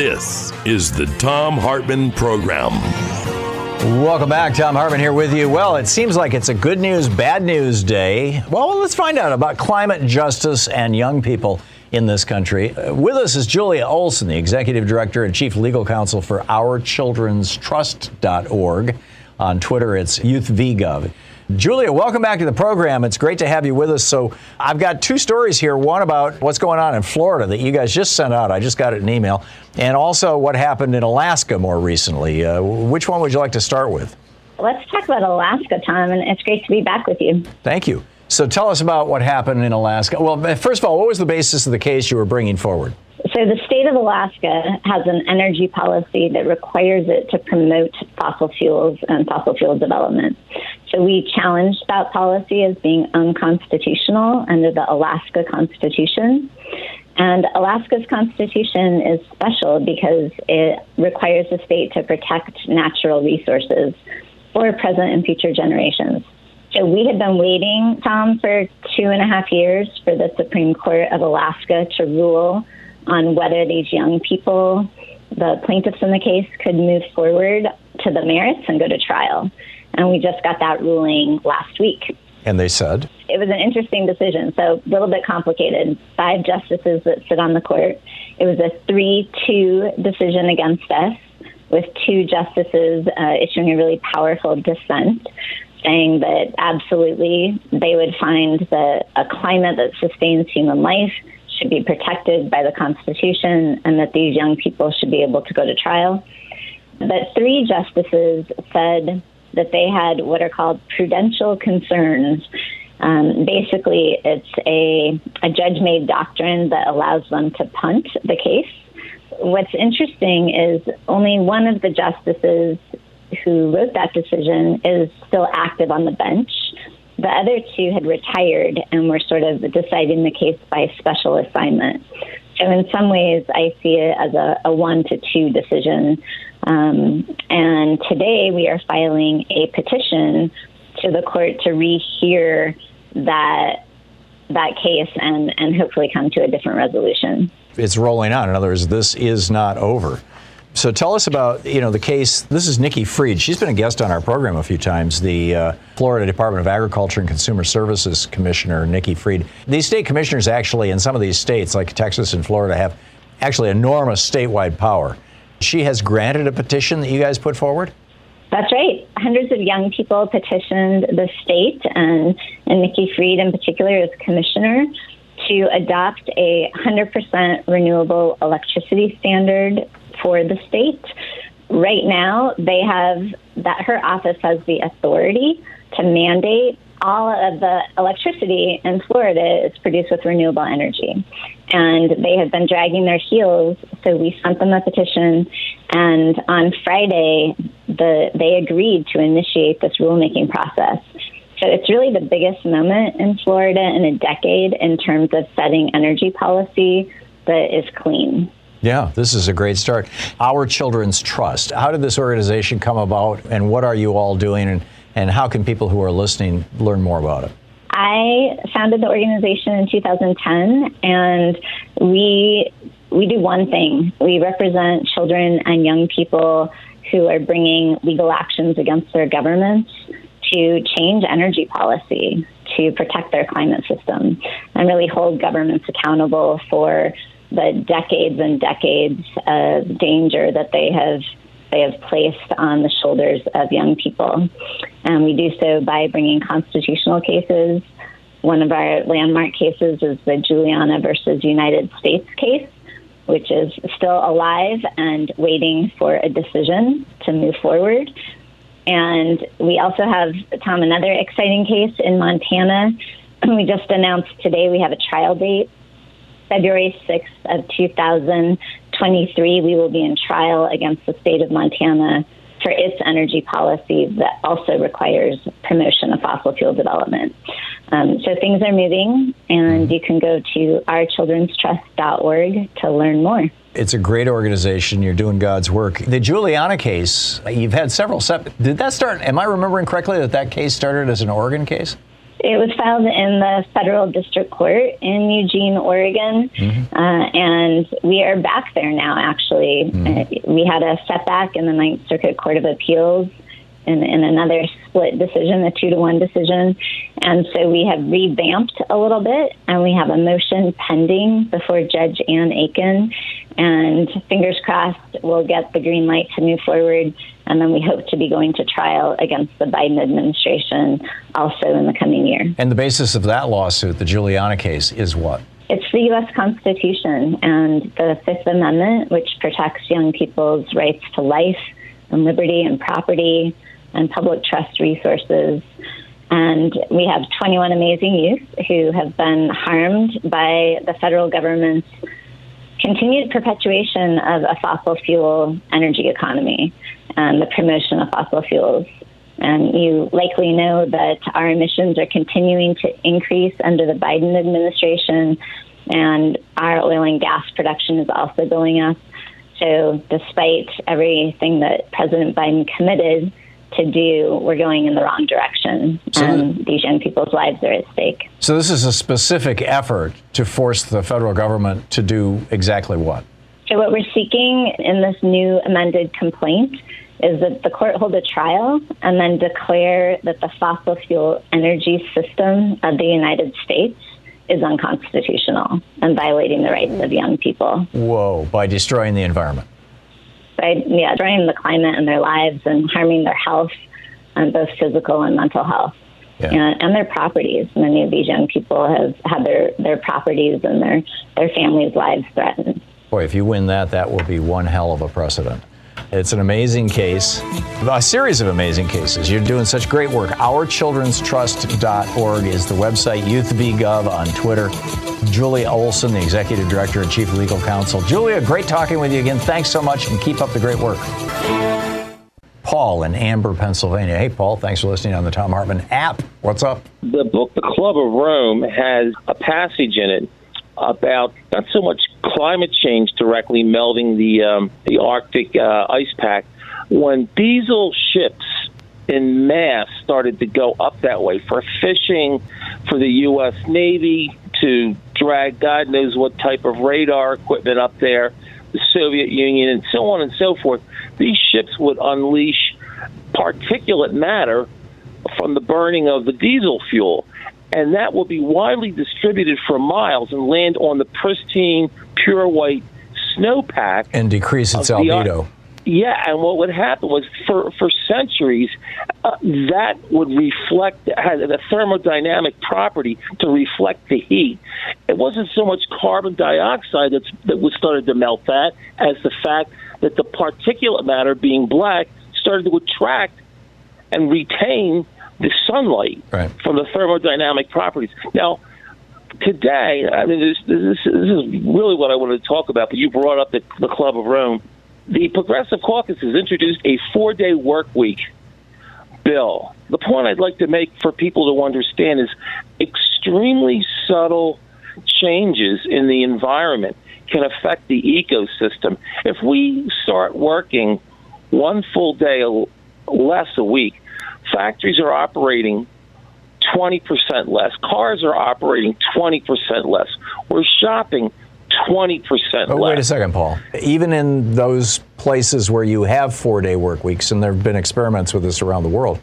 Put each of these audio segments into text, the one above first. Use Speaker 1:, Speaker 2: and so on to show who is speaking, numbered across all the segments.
Speaker 1: This is the Thom Hartmann Program.
Speaker 2: Welcome back. Thom Hartmann here with you. Well, it seems like it's a good news, bad news day. Well, let's find out about climate justice and young people in this country. Uh, With us is Julia Olson, the Executive Director and Chief Legal Counsel for OurChildren'sTrust.org. On Twitter, it's YouthVGov. Julia, welcome back to the program. It's great to have you with us. So, I've got two stories here one about what's going on in Florida that you guys just sent out. I just got it in email. And also what happened in Alaska more recently. Uh, which one would you like to start with?
Speaker 3: Let's talk about Alaska, Thom, and it's great to be back with you.
Speaker 2: Thank you. So, tell us about what happened in Alaska. Well, first of all, what was the basis of the case you were bringing forward?
Speaker 3: So, the state of Alaska has an energy policy that requires it to promote fossil fuels and fossil fuel development. So, we challenged that policy as being unconstitutional under the Alaska Constitution. And Alaska's constitution is special because it requires the state to protect natural resources for present and future generations. So we had been waiting, Thom, for two and a half years for the Supreme Court of Alaska to rule on whether these young people, the plaintiffs in the case, could move forward to the merits and go to trial. And we just got that ruling last week.
Speaker 2: And they said?
Speaker 3: It was an interesting decision, so a little bit complicated. Five justices that sit on the court. It was a 3 2 decision against us, with two justices uh, issuing a really powerful dissent saying that absolutely they would find that a climate that sustains human life should be protected by the Constitution and that these young people should be able to go to trial. But three justices said that they had what are called prudential concerns. Um, basically, it's a, a judge made doctrine that allows them to punt the case. What's interesting is only one of the justices who wrote that decision is still active on the bench. The other two had retired and were sort of deciding the case by special assignment. So, in some ways, I see it as a, a one to two decision. Um, and today we are filing a petition to the court to rehear that that case and, and hopefully come to a different resolution.
Speaker 2: It's rolling on. In other words, this is not over. So tell us about you know the case. This is Nikki Fried. She's been a guest on our program a few times. The uh, Florida Department of Agriculture and Consumer Services Commissioner Nikki Fried. These state commissioners actually in some of these states like Texas and Florida have actually enormous statewide power. She has granted a petition that you guys put forward.
Speaker 3: That's right. Hundreds of young people petitioned the state and, and Nikki Fried in particular as commissioner to adopt a 100% renewable electricity standard for the state. Right now, they have that her office has the authority to mandate all of the electricity in Florida is produced with renewable energy. And they have been dragging their heels, so we sent them a petition. And on Friday, the, they agreed to initiate this rulemaking process. So it's really the biggest moment in Florida in a decade in terms of setting energy policy that is clean.
Speaker 2: Yeah, this is a great start. Our Children's Trust. How did this organization come about, and what are you all doing, and, and how can people who are listening learn more about it?
Speaker 3: I founded the organization in 2010, and we we do one thing we represent children and young people who are bringing legal actions against their governments to change energy policy to protect their climate system and really hold governments accountable for the decades and decades of danger that they have they have placed on the shoulders of young people. And we do so by bringing constitutional cases. One of our landmark cases is the Juliana versus United States case, which is still alive and waiting for a decision to move forward. And we also have, Thom, another exciting case in Montana. We just announced today we have a trial date, February 6th of 2023. We will be in trial against the state of Montana for its energy policy that also requires promotion of fossil fuel development. Um, so things are moving, and you can go to ourchildrenstrust.org to learn more.
Speaker 2: It's a great organization. You're doing God's work. The Juliana case, you've had several. Did that start? Am I remembering correctly that that case started as an Oregon case?
Speaker 3: It was filed in the federal district court in Eugene, Oregon, mm-hmm. uh, and we are back there now. Actually, mm-hmm. uh, we had a setback in the Ninth Circuit Court of Appeals in, in another split decision, a two to one decision, and so we have revamped a little bit, and we have a motion pending before Judge Ann Aiken, and fingers crossed we'll get the green light to move forward and then we hope to be going to trial against the Biden administration also in the coming year.
Speaker 2: And the basis of that lawsuit, the Juliana case, is what?
Speaker 3: It's the U.S. Constitution and the Fifth Amendment, which protects young people's rights to life and liberty and property and public trust resources. And we have 21 amazing youth who have been harmed by the federal government's continued perpetuation of a fossil fuel energy economy and the promotion of fossil fuels. And you likely know that our emissions are continuing to increase under the Biden administration, and our oil and gas production is also going up. So, despite everything that President Biden committed to do, we're going in the wrong direction, so and these young people's lives are at stake.
Speaker 2: So, this is a specific effort to force the federal government to do exactly what?
Speaker 3: So, what we're seeking in this new amended complaint is that the court hold a trial and then declare that the fossil fuel energy system of the United States is unconstitutional and violating the rights of young people.
Speaker 2: Whoa, by destroying the environment.
Speaker 3: Yeah, destroying the climate and their lives and harming their health, and both physical and mental health. Yeah. And, and their properties. Many of these young people have had their, their properties and their, their families' lives threatened.
Speaker 2: Boy, if you win that, that will be one hell of a precedent. It's an amazing case, a series of amazing cases. You're doing such great work. OurChildren'sTrust.org is the website, YouthVGov on Twitter. Julia Olson, the Executive Director and Chief Legal Counsel. Julia, great talking with you again. Thanks so much and keep up the great work. Paul in Ambler, Pennsylvania. Hey, Paul, thanks for listening on the Thom Hartmann app. What's up?
Speaker 4: The book, The Club of Rome, has a passage in it about not so much climate change directly melting the um, the Arctic uh, ice pack. When diesel ships in mass started to go up that way for fishing, for the U.S. Navy to drag God knows what type of radar equipment up there, the Soviet Union, and so on and so forth, these ships would unleash particulate matter from the burning of the diesel fuel and that will be widely distributed for miles and land on the pristine, pure white snowpack
Speaker 2: and decrease its albedo.
Speaker 4: yeah, and what would happen was for for centuries uh, that would reflect had a thermodynamic property to reflect the heat. It wasn't so much carbon dioxide that's, that was started to melt that as the fact that the particulate matter being black started to attract and retain the sunlight
Speaker 2: right.
Speaker 4: from the thermodynamic properties. Now, today, I mean, this, this, this, is really what I wanted to talk about, but you brought up the, the Club of Rome. The Progressive Caucus has introduced a four day work week bill. The point I'd like to make for people to understand is extremely subtle changes in the environment can affect the ecosystem. If we start working one full day less a week, Factories are operating 20% less. Cars are operating 20% less. We're shopping 20%
Speaker 2: Oh,
Speaker 4: less.
Speaker 2: wait a second, Paul. Even in those places where you have four day work weeks, and there have been experiments with this around the world,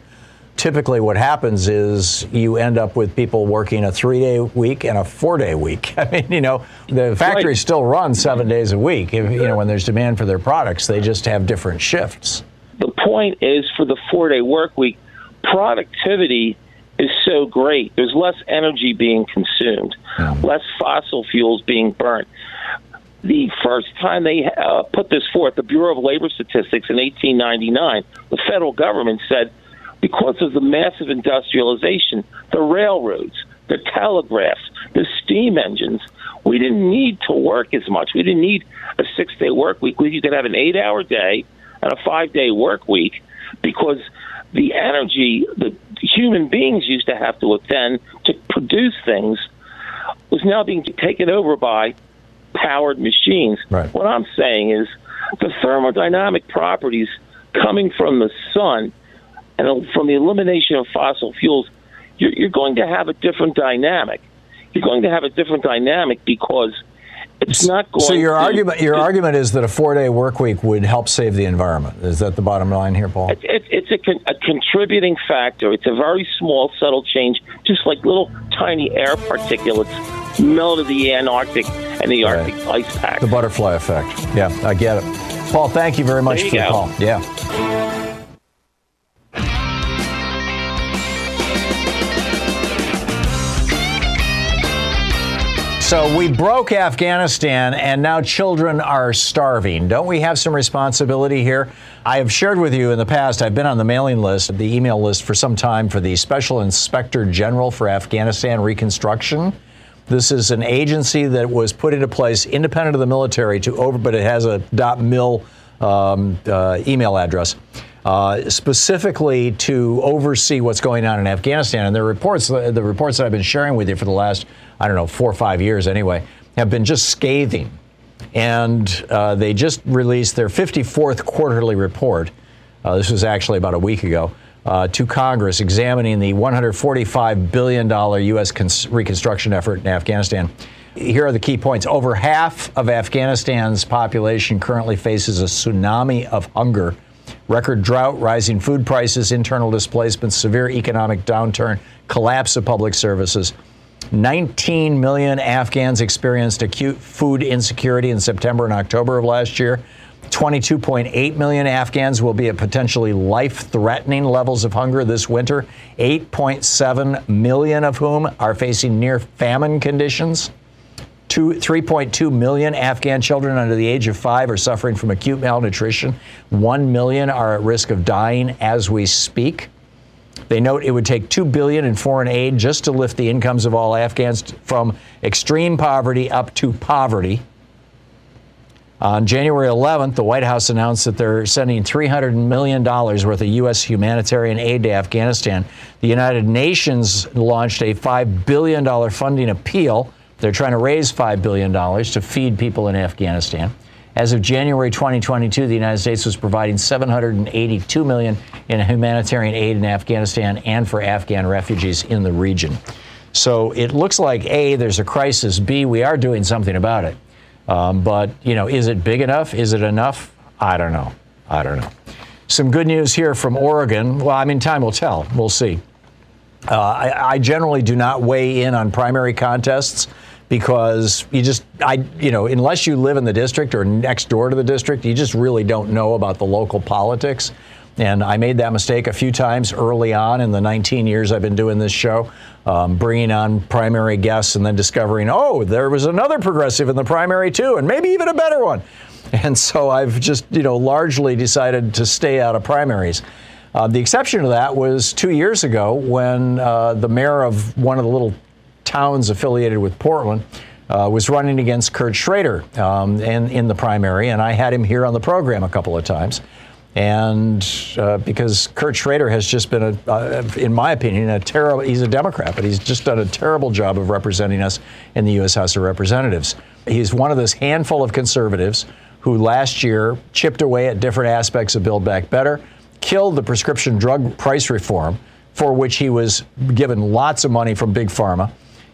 Speaker 2: typically what happens is you end up with people working a three day week and a four day week. I mean, you know, the factories
Speaker 4: Right.
Speaker 2: still run seven days a week. If, you know, when there's demand for their products, they just have different shifts.
Speaker 4: the point is for the four day work week, productivity is so great. There's less energy being consumed, less fossil fuels being burnt. The first time they uh, put this forth, the Bureau of Labor Statistics in 1899, the federal government said because of the massive industrialization, the railroads, the telegraphs, the steam engines, we didn't need to work as much. We didn't need a six day work week. We- You could have an eight hour day and a five day work week because the energy that human beings used to have to attend to produce things was now being taken over by powered machines.
Speaker 2: Right.
Speaker 4: What I'm saying is the thermodynamic properties coming from the sun and from the elimination of fossil fuels, you're, you're going to have a different dynamic. You're going to have a different dynamic because it's not going
Speaker 2: So your
Speaker 4: to,
Speaker 2: argument, your argument is that a four day work week would help save the environment. Is that the bottom line here, Paul?
Speaker 4: It, it, it's a, con- a contributing factor. It's a very small, subtle change, just like little tiny air particulates melt of the Antarctic and the
Speaker 2: Right.
Speaker 4: Arctic ice pack.
Speaker 2: The butterfly effect. Yeah, I get it. Paul, thank you very much
Speaker 4: you
Speaker 2: for the call. Yeah. So we broke Afghanistan and now children are starving. Don't we have some responsibility here? I have shared with you in the past, I've been on the mailing list, the email list for some time for the Special Inspector General for Afghanistan Reconstruction. This is an agency that was put into place independent of the military to over, but it has a .mil um, uh, email address. Uh, specifically to oversee what's going on in Afghanistan, and the reports, the, reports that I've been sharing with you for the last, I don't know, four or five years anyway, have been just scathing. And uh, they just released their 54th quarterly report. Uh, this was actually about a week ago uh, to Congress, examining the 145 billion dollar U.S. cons- reconstruction effort in Afghanistan. Here are the key points. Over half of Afghanistan's population currently faces a tsunami of hunger. Record drought, rising food prices, internal displacement, severe economic downturn, collapse of public services. 19 million Afghans experienced acute food insecurity in September and October of last year. 22.8 million Afghans will be at potentially life threatening levels of hunger this winter, 8.7 million of whom are facing near famine conditions. Two, 3.2 million Afghan children under the age of five are suffering from acute malnutrition. 1 million are at risk of dying as we speak. They note it would take 2 billion in foreign aid just to lift the incomes of all Afghans from extreme poverty up to poverty. On January 11th, the White House announced that they're sending $300 million worth of U.S. humanitarian aid to Afghanistan. The United Nations launched a $5 billion funding appeal. They're trying to raise $5 billion to feed people in Afghanistan. As of January 2022, the United States was providing 782 million in humanitarian aid in Afghanistan and for Afghan refugees in the region. So it looks like A, there's a crisis. B, we are doing something about it. Um, but, you know, is it big enough? Is it enough? I don't know. I don't know. Some good news here from Oregon. Well, I mean, time will tell. We'll see. Uh, I, I generally do not weigh in on primary contests because you just, I, you know, unless you live in the district or next door to the district, you just really don't know about the local politics. And I made that mistake a few times early on in the 19 years I've been doing this show, um, bringing on primary guests and then discovering, oh, there was another progressive in the primary too, and maybe even a better one. And so I've just, you know, largely decided to stay out of primaries. Uh, the exception to that was two years ago when uh, the mayor of one of the little towns affiliated with Portland uh, was running against Kurt Schrader um, in, in the primary, and I had him here on the program a couple of times. And uh, because Kurt Schrader has just been, a, uh, in my opinion, a terrible, he's a Democrat, but he's just done a terrible job of representing us in the U.S. House of Representatives. He's one of this handful of conservatives who last year chipped away at different aspects of Build Back Better, killed the prescription drug price reform, for which he was given lots of money from Big Pharma.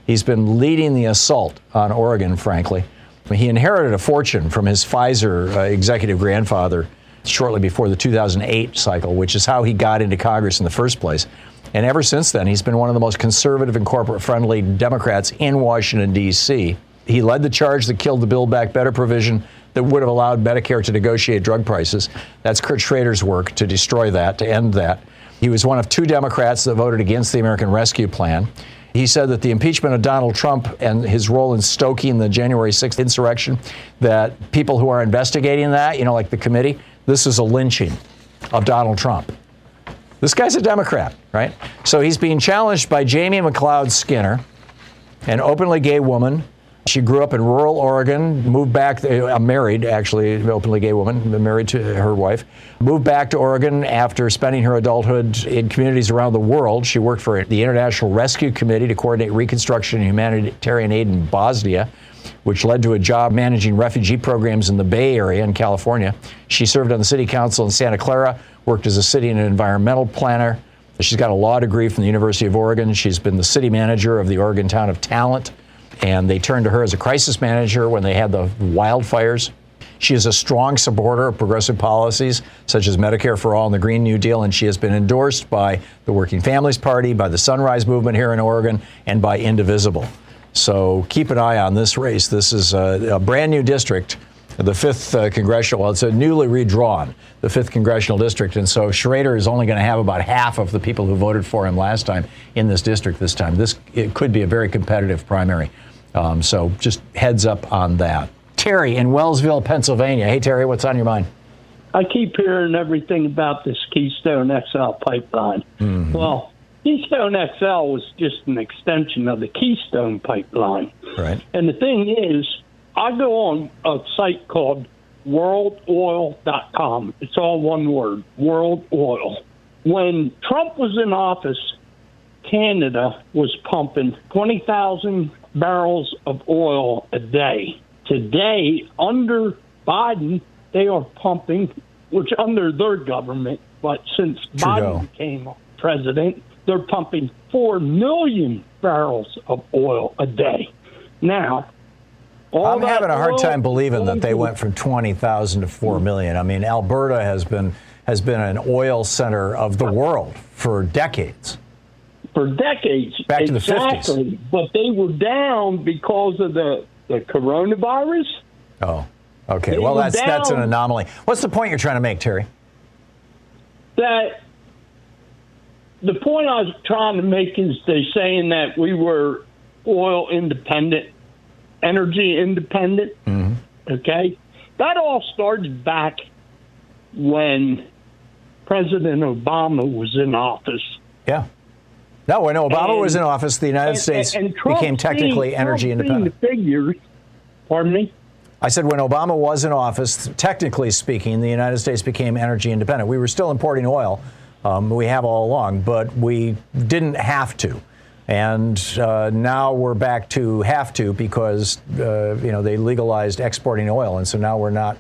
Speaker 2: He's been leading the assault on Oregon, frankly. He inherited a fortune from his Pfizer uh, executive grandfather shortly before the 2008 cycle, which is how he got into Congress in the first place. And ever since then, he's been one of the most conservative and corporate friendly Democrats in Washington, D.C. He led the charge that killed the Build Back Better provision that would have allowed Medicare to negotiate drug prices. That's Kurt Schrader's work to destroy that, to end that. He was one of two Democrats that voted against the American Rescue Plan. He said that the impeachment of Donald Trump and his role in stoking the January 6th insurrection, that people who are investigating that, you know, like the committee, this is a lynching of Donald Trump. This guy's a Democrat, right? So he's being challenged by Jamie McLeod Skinner, an openly gay woman. She grew up in rural Oregon, moved back, uh, married actually, openly gay woman, married to her wife, moved back to Oregon after spending her adulthood in communities around the world. She worked for the International Rescue Committee to coordinate reconstruction and humanitarian aid in Bosnia which led to a job managing refugee programs in the Bay Area in California. She served on the city council in Santa Clara, worked as a city and environmental planner. She's got a law degree from the University of Oregon. She's been the city manager of the Oregon Town of Talent, and they turned to her as a crisis manager when they had the wildfires. She is a strong supporter of progressive policies such as Medicare for All and the Green New Deal, and she has been endorsed by the Working Families Party, by the Sunrise Movement here in Oregon, and by Indivisible. So keep an eye on this race. This is a, a brand new district, the fifth uh, congressional. Well, it's a newly redrawn, the fifth congressional district, and so Schrader is only going to have about half of the people who voted for him last time in this district this time. This it could be a very competitive primary. Um, so just heads up on that. Terry in Wellsville, Pennsylvania. Hey Terry, what's on your mind?
Speaker 5: I keep hearing everything about this Keystone XL pipeline.
Speaker 2: Mm-hmm.
Speaker 5: Well, Keystone XL was just an extension of the Keystone pipeline.
Speaker 2: Right.
Speaker 5: And the thing is, I go on a site called worldoil.com. It's all one word, World Oil. When Trump was in office, Canada was pumping 20,000 barrels of oil a day. Today, under Biden, they are pumping, which under their government, but since
Speaker 2: Trudeau.
Speaker 5: Biden became president, they're pumping 4 million barrels of oil a day. Now, all
Speaker 2: I'm having a hard time believing that they went from 20,000 to 4 million. I mean, Alberta has been has been an oil center of the world for decades.
Speaker 5: For decades.
Speaker 2: Back to the 50s.
Speaker 5: exactly. But they were down because of the, the coronavirus.
Speaker 2: Oh, okay.
Speaker 5: They
Speaker 2: Well, that's that's an anomaly. What's the point you're trying to make, Terry?
Speaker 5: That the point I was trying to make is they saying that we were oil independent, energy independent. Mm-hmm. Okay, that all started back when President Obama was in office.
Speaker 2: Yeah. No, when Obama
Speaker 5: And-
Speaker 2: was in office, the United
Speaker 5: And-
Speaker 2: States
Speaker 5: and
Speaker 2: became technically
Speaker 5: seeing-
Speaker 2: energy
Speaker 5: Trump
Speaker 2: independent.
Speaker 5: The figures, pardon me.
Speaker 2: I said when Obama was in office, technically speaking, the United States became energy independent. We were still importing oil, um, we have all along, but we didn't have to. And uh, now we're back to have to because uh, you know they legalized exporting oil, and so now we're not.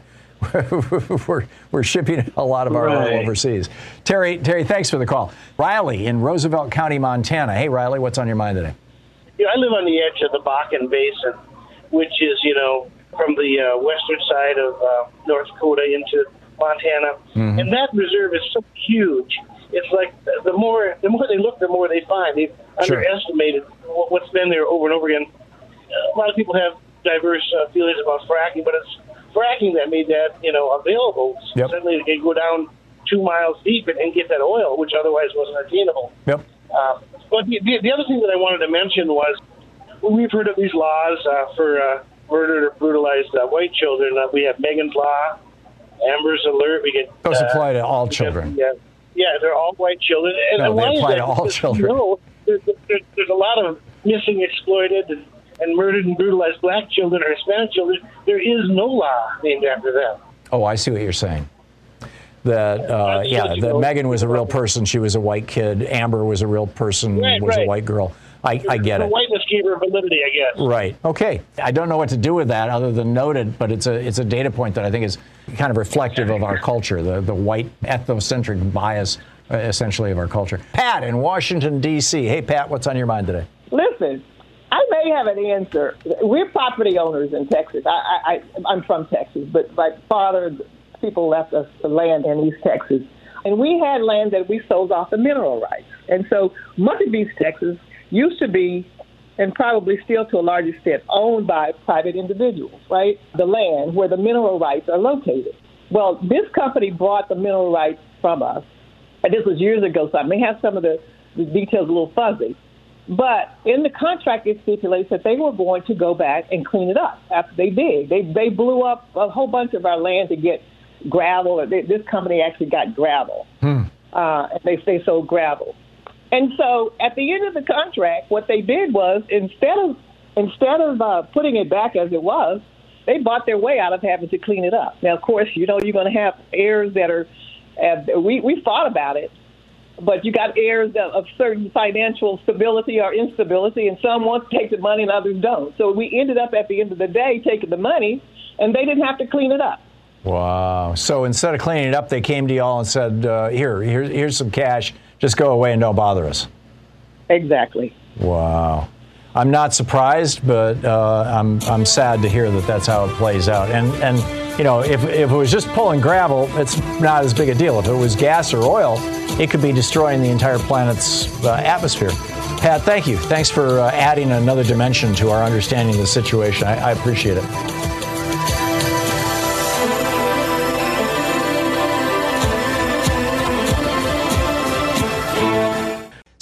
Speaker 2: we're, we're shipping a lot of our oil overseas. Terry, Terry, thanks for the call. Riley in Roosevelt County, Montana. Hey, Riley, what's on your mind today?
Speaker 6: you know, I live on the edge of the Bakken Basin, which is, you know, from the uh, western side of uh, North Dakota into Montana, and that reserve is so huge. It's like the more the more they look, the more they find. They've
Speaker 2: Sure.
Speaker 6: underestimated what- what's been there over and over again. A lot of people have diverse uh, feelings about fracking, but it's fracking that made that you know available.
Speaker 2: Yep.
Speaker 6: Suddenly, they could go down two miles deep and, and get that oil, which otherwise wasn't attainable.
Speaker 2: Yep.
Speaker 6: Uh, but the, the, the other thing that I wanted to mention was we've heard of these laws uh, for uh, murdered or brutalized uh, white children. Uh, we have Megan's Law, Amber's Alert. We get
Speaker 2: Those
Speaker 6: uh,
Speaker 2: apply to all children.
Speaker 6: Yeah, yeah, they're all white children. And,
Speaker 2: No, they apply to all children.
Speaker 6: You know, there's, there's, there's a lot of missing, exploited, and, and murdered and brutalized black children or Hispanic children. There is no law named after them.
Speaker 2: Oh, I see what you're saying. That uh, yeah, that. Megan was a real person. She was a white kid. Amber was a real person.
Speaker 6: Right,
Speaker 2: was a white girl. I, I get
Speaker 6: the
Speaker 2: it.
Speaker 6: whiteness gave her validity, I guess.
Speaker 2: Right. Okay. I don't know what to do with that other than note it, but it's a it's a data point that I think is kind of reflective of our culture, the the white ethnocentric bias, uh, essentially of our culture. Pat in Washington D.C. Hey, Pat, what's on your mind today?
Speaker 7: Listen, I may have an answer. We're property owners in Texas. I, I, I'm from Texas, but my father, people left us the land in East Texas. And we had land that we sold off the mineral rights. And so much of East Texas used to be, and probably still to a large extent, owned by private individuals, right? The land where the mineral rights are located. Well, this company bought the mineral rights from us. And this was years ago, so I may have some of the, the details a little fuzzy. But in the contract, it stipulates that they were going to go back and clean it up after they did. They they blew up a whole bunch of our land to get gravel. This company actually got gravel, hmm. uh, and they they sold gravel. And so at the end of the contract, what they did was instead of instead of uh, putting it back as it was, they bought their way out of having to clean it up. Now, of course, you know you're going to have heirs that are. Uh, we we thought about it, but you got heirs of certain financial stability or instability, and some want to take the money and others don't. So we ended up at the end of the day taking the money, and they didn't have to clean it up.
Speaker 2: Wow. So instead of cleaning it up, they came to y'all and said, uh, here, here, here's some cash. Just go away and don't bother us.
Speaker 7: Exactly.
Speaker 2: Wow. I'm not surprised, but uh, I'm, I'm sad to hear that that's how it plays out. And, and you know, if, if it was just pulling gravel, it's not as big a deal. If it was gas or oil, it could be destroying the entire planet's uh, atmosphere. Pat, thank you. Thanks for uh, adding another dimension to our understanding of the situation. I, I appreciate it.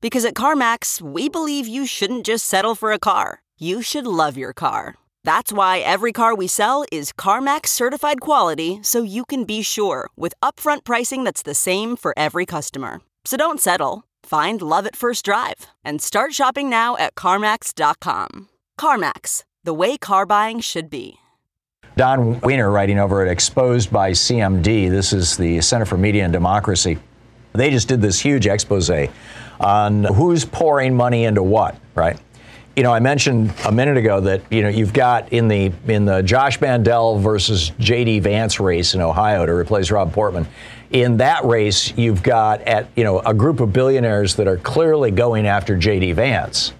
Speaker 8: Because at CarMax, we believe you shouldn't just settle for a car. You should love your car. That's why every car we sell is CarMax certified quality so you can be sure with upfront pricing that's the same for every customer. So don't settle. Find love at first drive and start shopping now at CarMax.com. CarMax, the way car buying should be.
Speaker 2: Don Wiener, writing over at Exposed by CMD, this is the Center for Media and Democracy. They just did this huge expose on who's pouring money into what, right? you know, I mentioned a minute ago that you know you've got in the in the Josh Mandel versus J.D. Vance race in Ohio to replace Rob Portman. In that race, you've got at you know a group of billionaires that are clearly going after J.D. Vance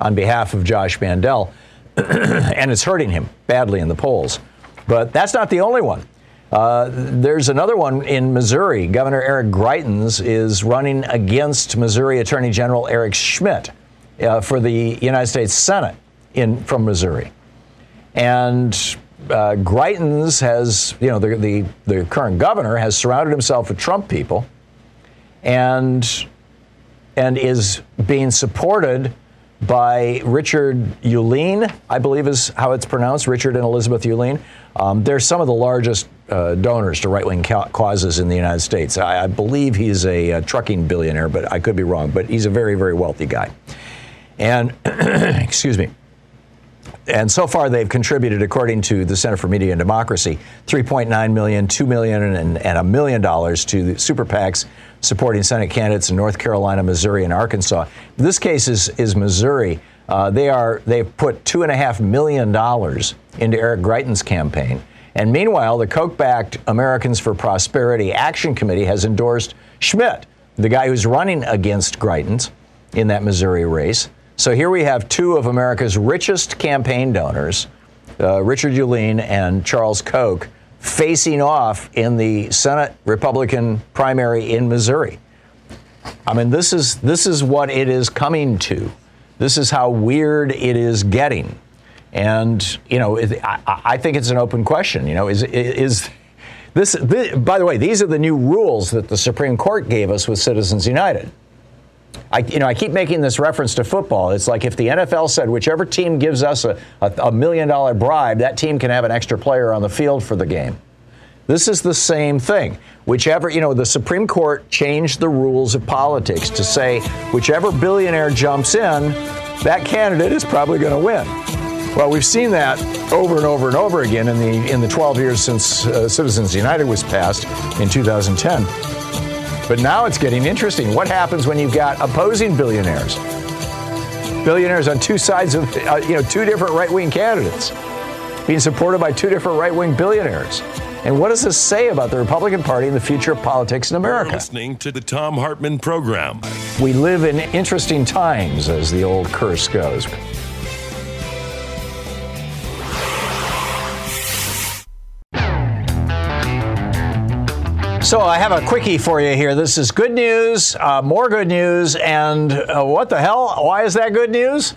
Speaker 2: on behalf of Josh Mandel, and it's hurting him badly in the polls. But that's not the only one. Uh, there's another one in Missouri. Governor Eric Greitens is running against Missouri Attorney General Eric Schmitt uh, for the United States Senate in from Missouri, and uh, Greitens has, you know, the, the the current governor has surrounded himself with Trump people, and and is being supported by Richard Uihlein, I believe is how it's pronounced, Richard and Elizabeth Uihlein. Um, they're some of the largest uh, donors to right-wing ca- causes in the United States. I, I believe he's a, a, trucking billionaire, but I could be wrong. But he's a very, very wealthy guy. And, excuse me, and so far they've contributed, according to the Center for Media and Democracy, 3.9 million, 2 million, and, and a million dollars to the super PACs supporting Senate candidates in North Carolina, Missouri, and Arkansas. This case is, is Missouri. Uh, they are they've put two and a half million dollars into Eric Greitens' campaign. And meanwhile, the Koch-backed Americans for Prosperity Action Committee has endorsed Schmitt, the guy who's running against Greitens in that Missouri race. So here we have two of America's richest campaign donors, uh, Richard Uihlein and Charles Koch, facing off in the Senate Republican primary in Missouri. I mean, this is this is what it is coming to. This is how weird it is getting. And you know, it, I, I, think it's an open question. You know, is is this, this? By the way, these are the new rules that the Supreme Court gave us with Citizens United. I, you know, I keep making this reference to football. It's like if the NFL said whichever team gives us a, a, a million dollar bribe, that team can have an extra player on the field for the game. This is the same thing. Whichever, you know, the Supreme Court changed the rules of politics to say whichever billionaire jumps in, that candidate is probably going to win. Well, we've seen that over and over and over again in the in the 12 years since uh, Citizens United was passed in 2010. But now it's getting interesting. What happens when you've got opposing billionaires? Billionaires on two sides of, uh, you know, two different right-wing candidates being supported by two different right-wing billionaires. And what does this say about the Republican Party and the future of politics in America?
Speaker 1: You're listening to the Thom Hartmann program.
Speaker 2: We live in interesting times, as the old curse goes. So I have a quickie for you here. This is good news, uh, more good news, and uh, what the hell? Why is that good news?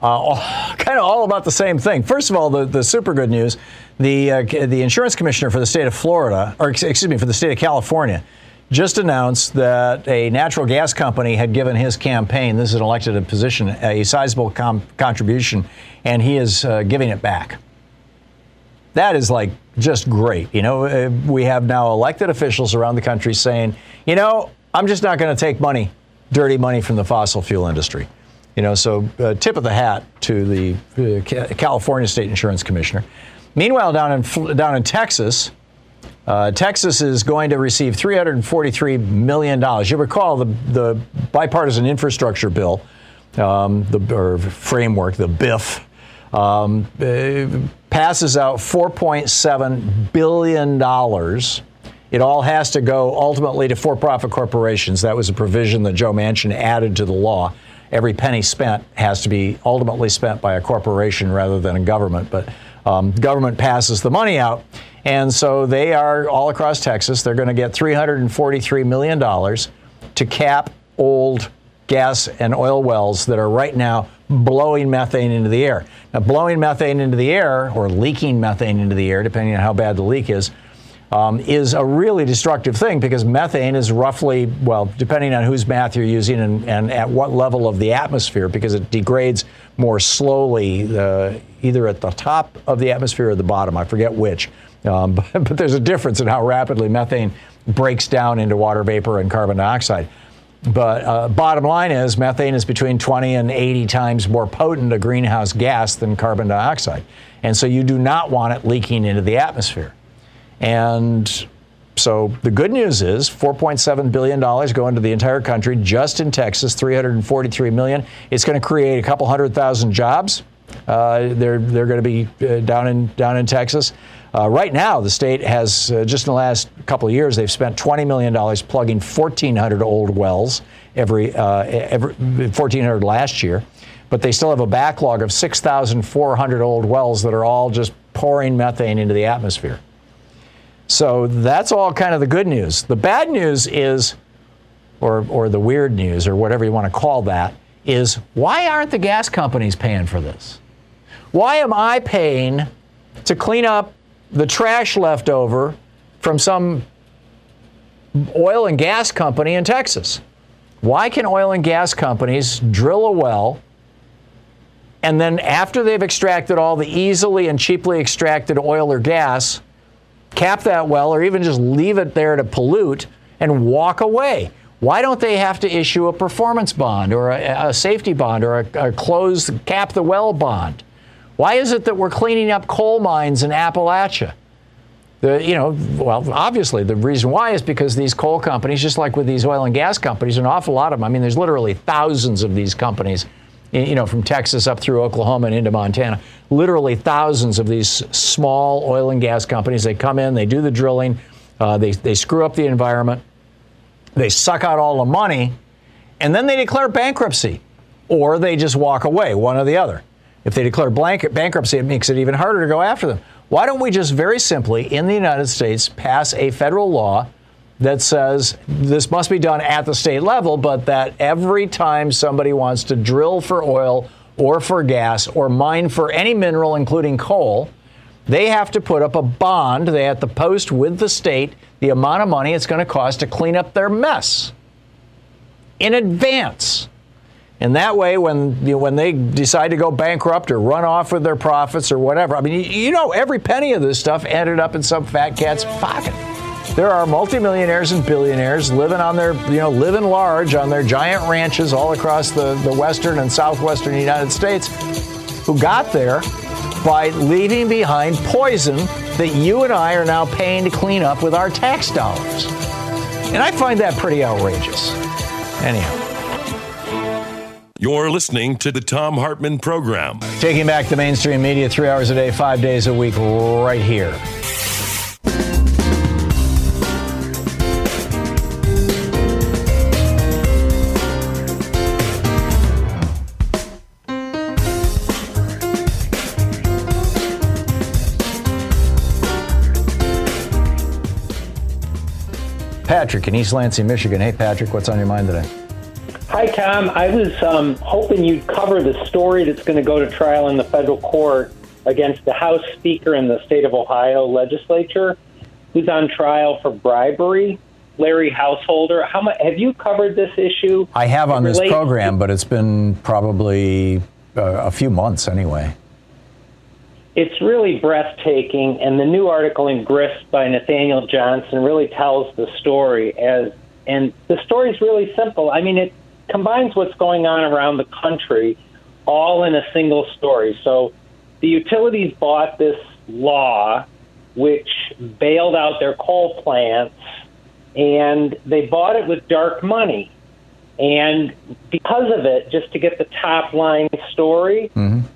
Speaker 2: Uh, kind of all about the same thing. First of all, the, the super good news: the uh, the insurance commissioner for the state of Florida, or excuse me, for the state of California, just announced that a natural gas company had given his campaign, this is an elected position, a sizable com- contribution, and he is uh, giving it back that is like just great. You know, uh, we have now elected officials around the country saying, you know, I'm just not going to take money, dirty money from the fossil fuel industry. You know, so uh, tip of the hat to the uh, California State Insurance Commissioner. Meanwhile, down in down in Texas, uh, Texas is going to receive 343 million dollars. You recall the the bipartisan infrastructure bill, um, the or framework, the BIF. Um, uh, passes out $4.7 billion. It all has to go ultimately to for profit corporations. That was a provision that Joe Manchin added to the law. Every penny spent has to be ultimately spent by a corporation rather than a government. But um, government passes the money out. And so they are all across Texas. They're going to get $343 million to cap old gas and oil wells that are right now blowing methane into the air. Now, blowing methane into the air, or leaking methane into the air, depending on how bad the leak is, um, is a really destructive thing because methane is roughly, well, depending on whose math you're using and, and at what level of the atmosphere, because it degrades more slowly, uh, either at the top of the atmosphere or the bottom. I forget which. Um, but, but there's a difference in how rapidly methane breaks down into water vapor and carbon dioxide. But uh, bottom line is methane is between 20 and 80 times more potent a greenhouse gas than carbon dioxide. And so you do not want it leaking into the atmosphere. And so the good news is $4.7 billion going to the entire country, just in Texas, 343 million. It's going to create a couple hundred thousand jobs. Uh, they're they're going to be uh, down in down in Texas. Uh, right now, the state has uh, just in the last couple of years they've spent 20 million dollars plugging 1,400 old wells every uh, every 1,400 last year, but they still have a backlog of 6,400 old wells that are all just pouring methane into the atmosphere. So that's all kind of the good news. The bad news is, or or the weird news, or whatever you want to call that, is why aren't the gas companies paying for this? Why am I paying to clean up the trash left over from some oil and gas company in Texas. Why can oil and gas companies drill a well and then, after they've extracted all the easily and cheaply extracted oil or gas, cap that well or even just leave it there to pollute and walk away? Why don't they have to issue a performance bond or a, a safety bond or a, a closed cap the well bond? Why is it that we're cleaning up coal mines in Appalachia? The, you know, well, obviously the reason why is because these coal companies, just like with these oil and gas companies, an awful lot of them. I mean, there's literally thousands of these companies you know, from Texas up through Oklahoma and into Montana. Literally thousands of these small oil and gas companies. They come in, they do the drilling, uh, they, they screw up the environment, they suck out all the money, and then they declare bankruptcy. Or they just walk away, one or the other. If they declare blanket bankruptcy, it makes it even harder to go after them. Why don't we just very simply, in the United States, pass a federal law that says this must be done at the state level, but that every time somebody wants to drill for oil or for gas or mine for any mineral, including coal, they have to put up a bond. They have to post with the state the amount of money it's going to cost to clean up their mess in advance. And that way, when you know, when they decide to go bankrupt or run off with their profits or whatever, I mean, you, you know, every penny of this stuff ended up in some fat cat's pocket. There are multimillionaires and billionaires living on their, you know, living large on their giant ranches all across the, the western and southwestern United States who got there by leaving behind poison that you and I are now paying to clean up with our tax dollars. And I find that pretty outrageous. Anyhow.
Speaker 1: You're listening to the Thom Hartmann Program.
Speaker 2: Taking back the mainstream media three hours a day, five days a week, right here. Patrick in East Lansing, Michigan. Hey, Patrick, what's on your mind today?
Speaker 9: Hi, Thom. I was um, hoping you'd cover the story that's going to go to trial in the federal court against the House Speaker in the state of Ohio legislature, who's on trial for bribery. Larry Householder. How much have you covered this issue?
Speaker 2: I have on this program, but it's been probably uh, a few months anyway.
Speaker 9: It's really breathtaking, and the new article in Grist by Nathaniel Johnson really tells the story as and the story is really simple. I mean, it combines what's going on around the country all in a single story. So the utilities bought this law which bailed out their coal plants and they bought it with dark money. And because of it, just to get the top line story,
Speaker 2: mm-hmm.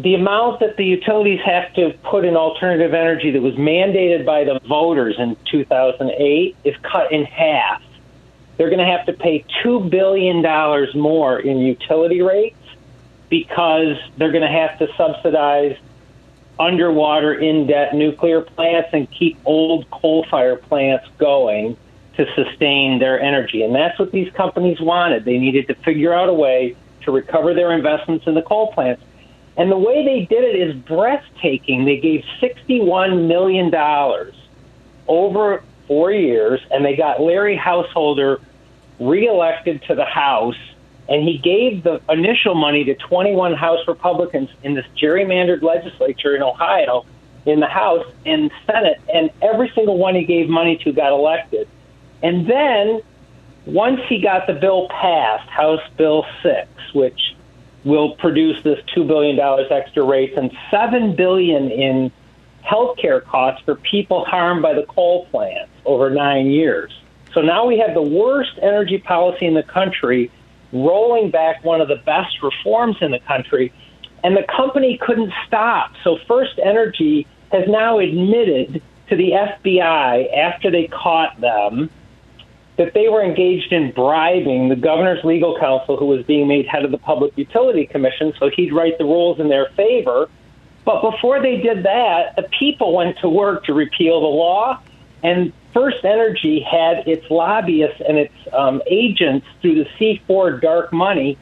Speaker 9: the amount that the utilities have to put in alternative energy that was mandated by the voters in 2008 is cut in half. They're going to have to pay $2 billion more in utility rates because they're going to have to subsidize underwater in debt nuclear plants and keep old coal fire plants going to sustain their energy. And that's what these companies wanted. They needed to figure out a way to recover their investments in the coal plants. And the way they did it is breathtaking. They gave $61 million over four years, and they got Larry Householder reelected to the House and he gave the initial money to 21 House Republicans in this gerrymandered legislature in Ohio, in the House and Senate, and every single one he gave money to got elected. And then, once he got the bill passed, House Bill 6, which will produce this $2 billion extra rates and 7 billion in health care costs for people harmed by the coal plants over nine years. So now we have the worst energy policy in the country rolling back one of the best reforms in the country, and the company couldn't stop. So First Energy has now admitted to the FBI after they caught them that they were engaged in bribing the governor's legal counsel, who was being made head of the Public Utility Commission, so he'd write the rules in their favor. But before they did that, the people went to work to repeal the law, and First Energy had its lobbyists and its um, agents through the C4 dark money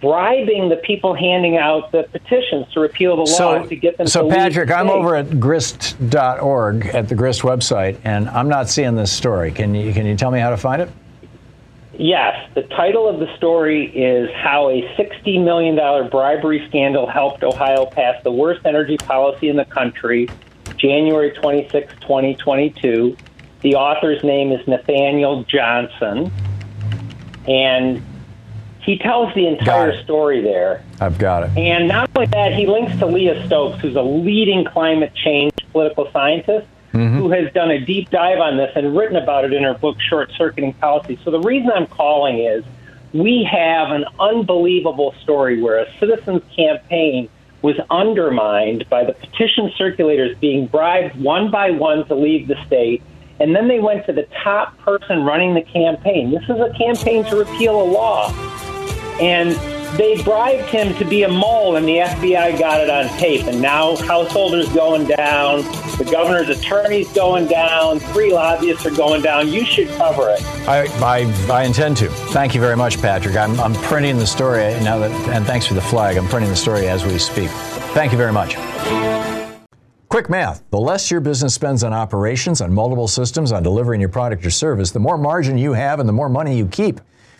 Speaker 9: bribing the people handing out the petitions to repeal the law
Speaker 2: so,
Speaker 9: to get them
Speaker 2: so
Speaker 9: to
Speaker 2: Patrick, I'm over at grist.org at the Grist website, and I'm not seeing this story. Can you can you tell me how to find it?
Speaker 9: Yes, the title of the story is How a $60 Million Bribery Scandal Helped Ohio Pass the Worst Energy Policy in the Country, January 26, 2022. The author's name is Nathaniel Johnson, and he tells the entire story there.
Speaker 2: I've got it.
Speaker 9: And not only that, he links to Leah Stokes, who's a leading climate change political scientist
Speaker 2: Mm-hmm.
Speaker 9: who has done a deep dive on this and written about it in her book Short Circuiting Policy. So the reason I'm calling is we have an unbelievable story where a citizens campaign was undermined by the petition circulators being bribed one by one to leave the state. And then they went to the top person running the campaign. This is a campaign to repeal a law. And they bribed him to be a mole, and the FBI got it on tape. And now householders going down, the governor's attorney's going down, three lobbyists are going down. You should cover it.
Speaker 2: I, I, I intend to. Thank you very much, Patrick. I'm, I'm printing the story eh, now that, and thanks for the flag. I'm printing the story as we speak. Thank you very much. Quick math. The less your business spends on operations, on multiple systems, on delivering your product or service, the more margin you have and the more money you keep.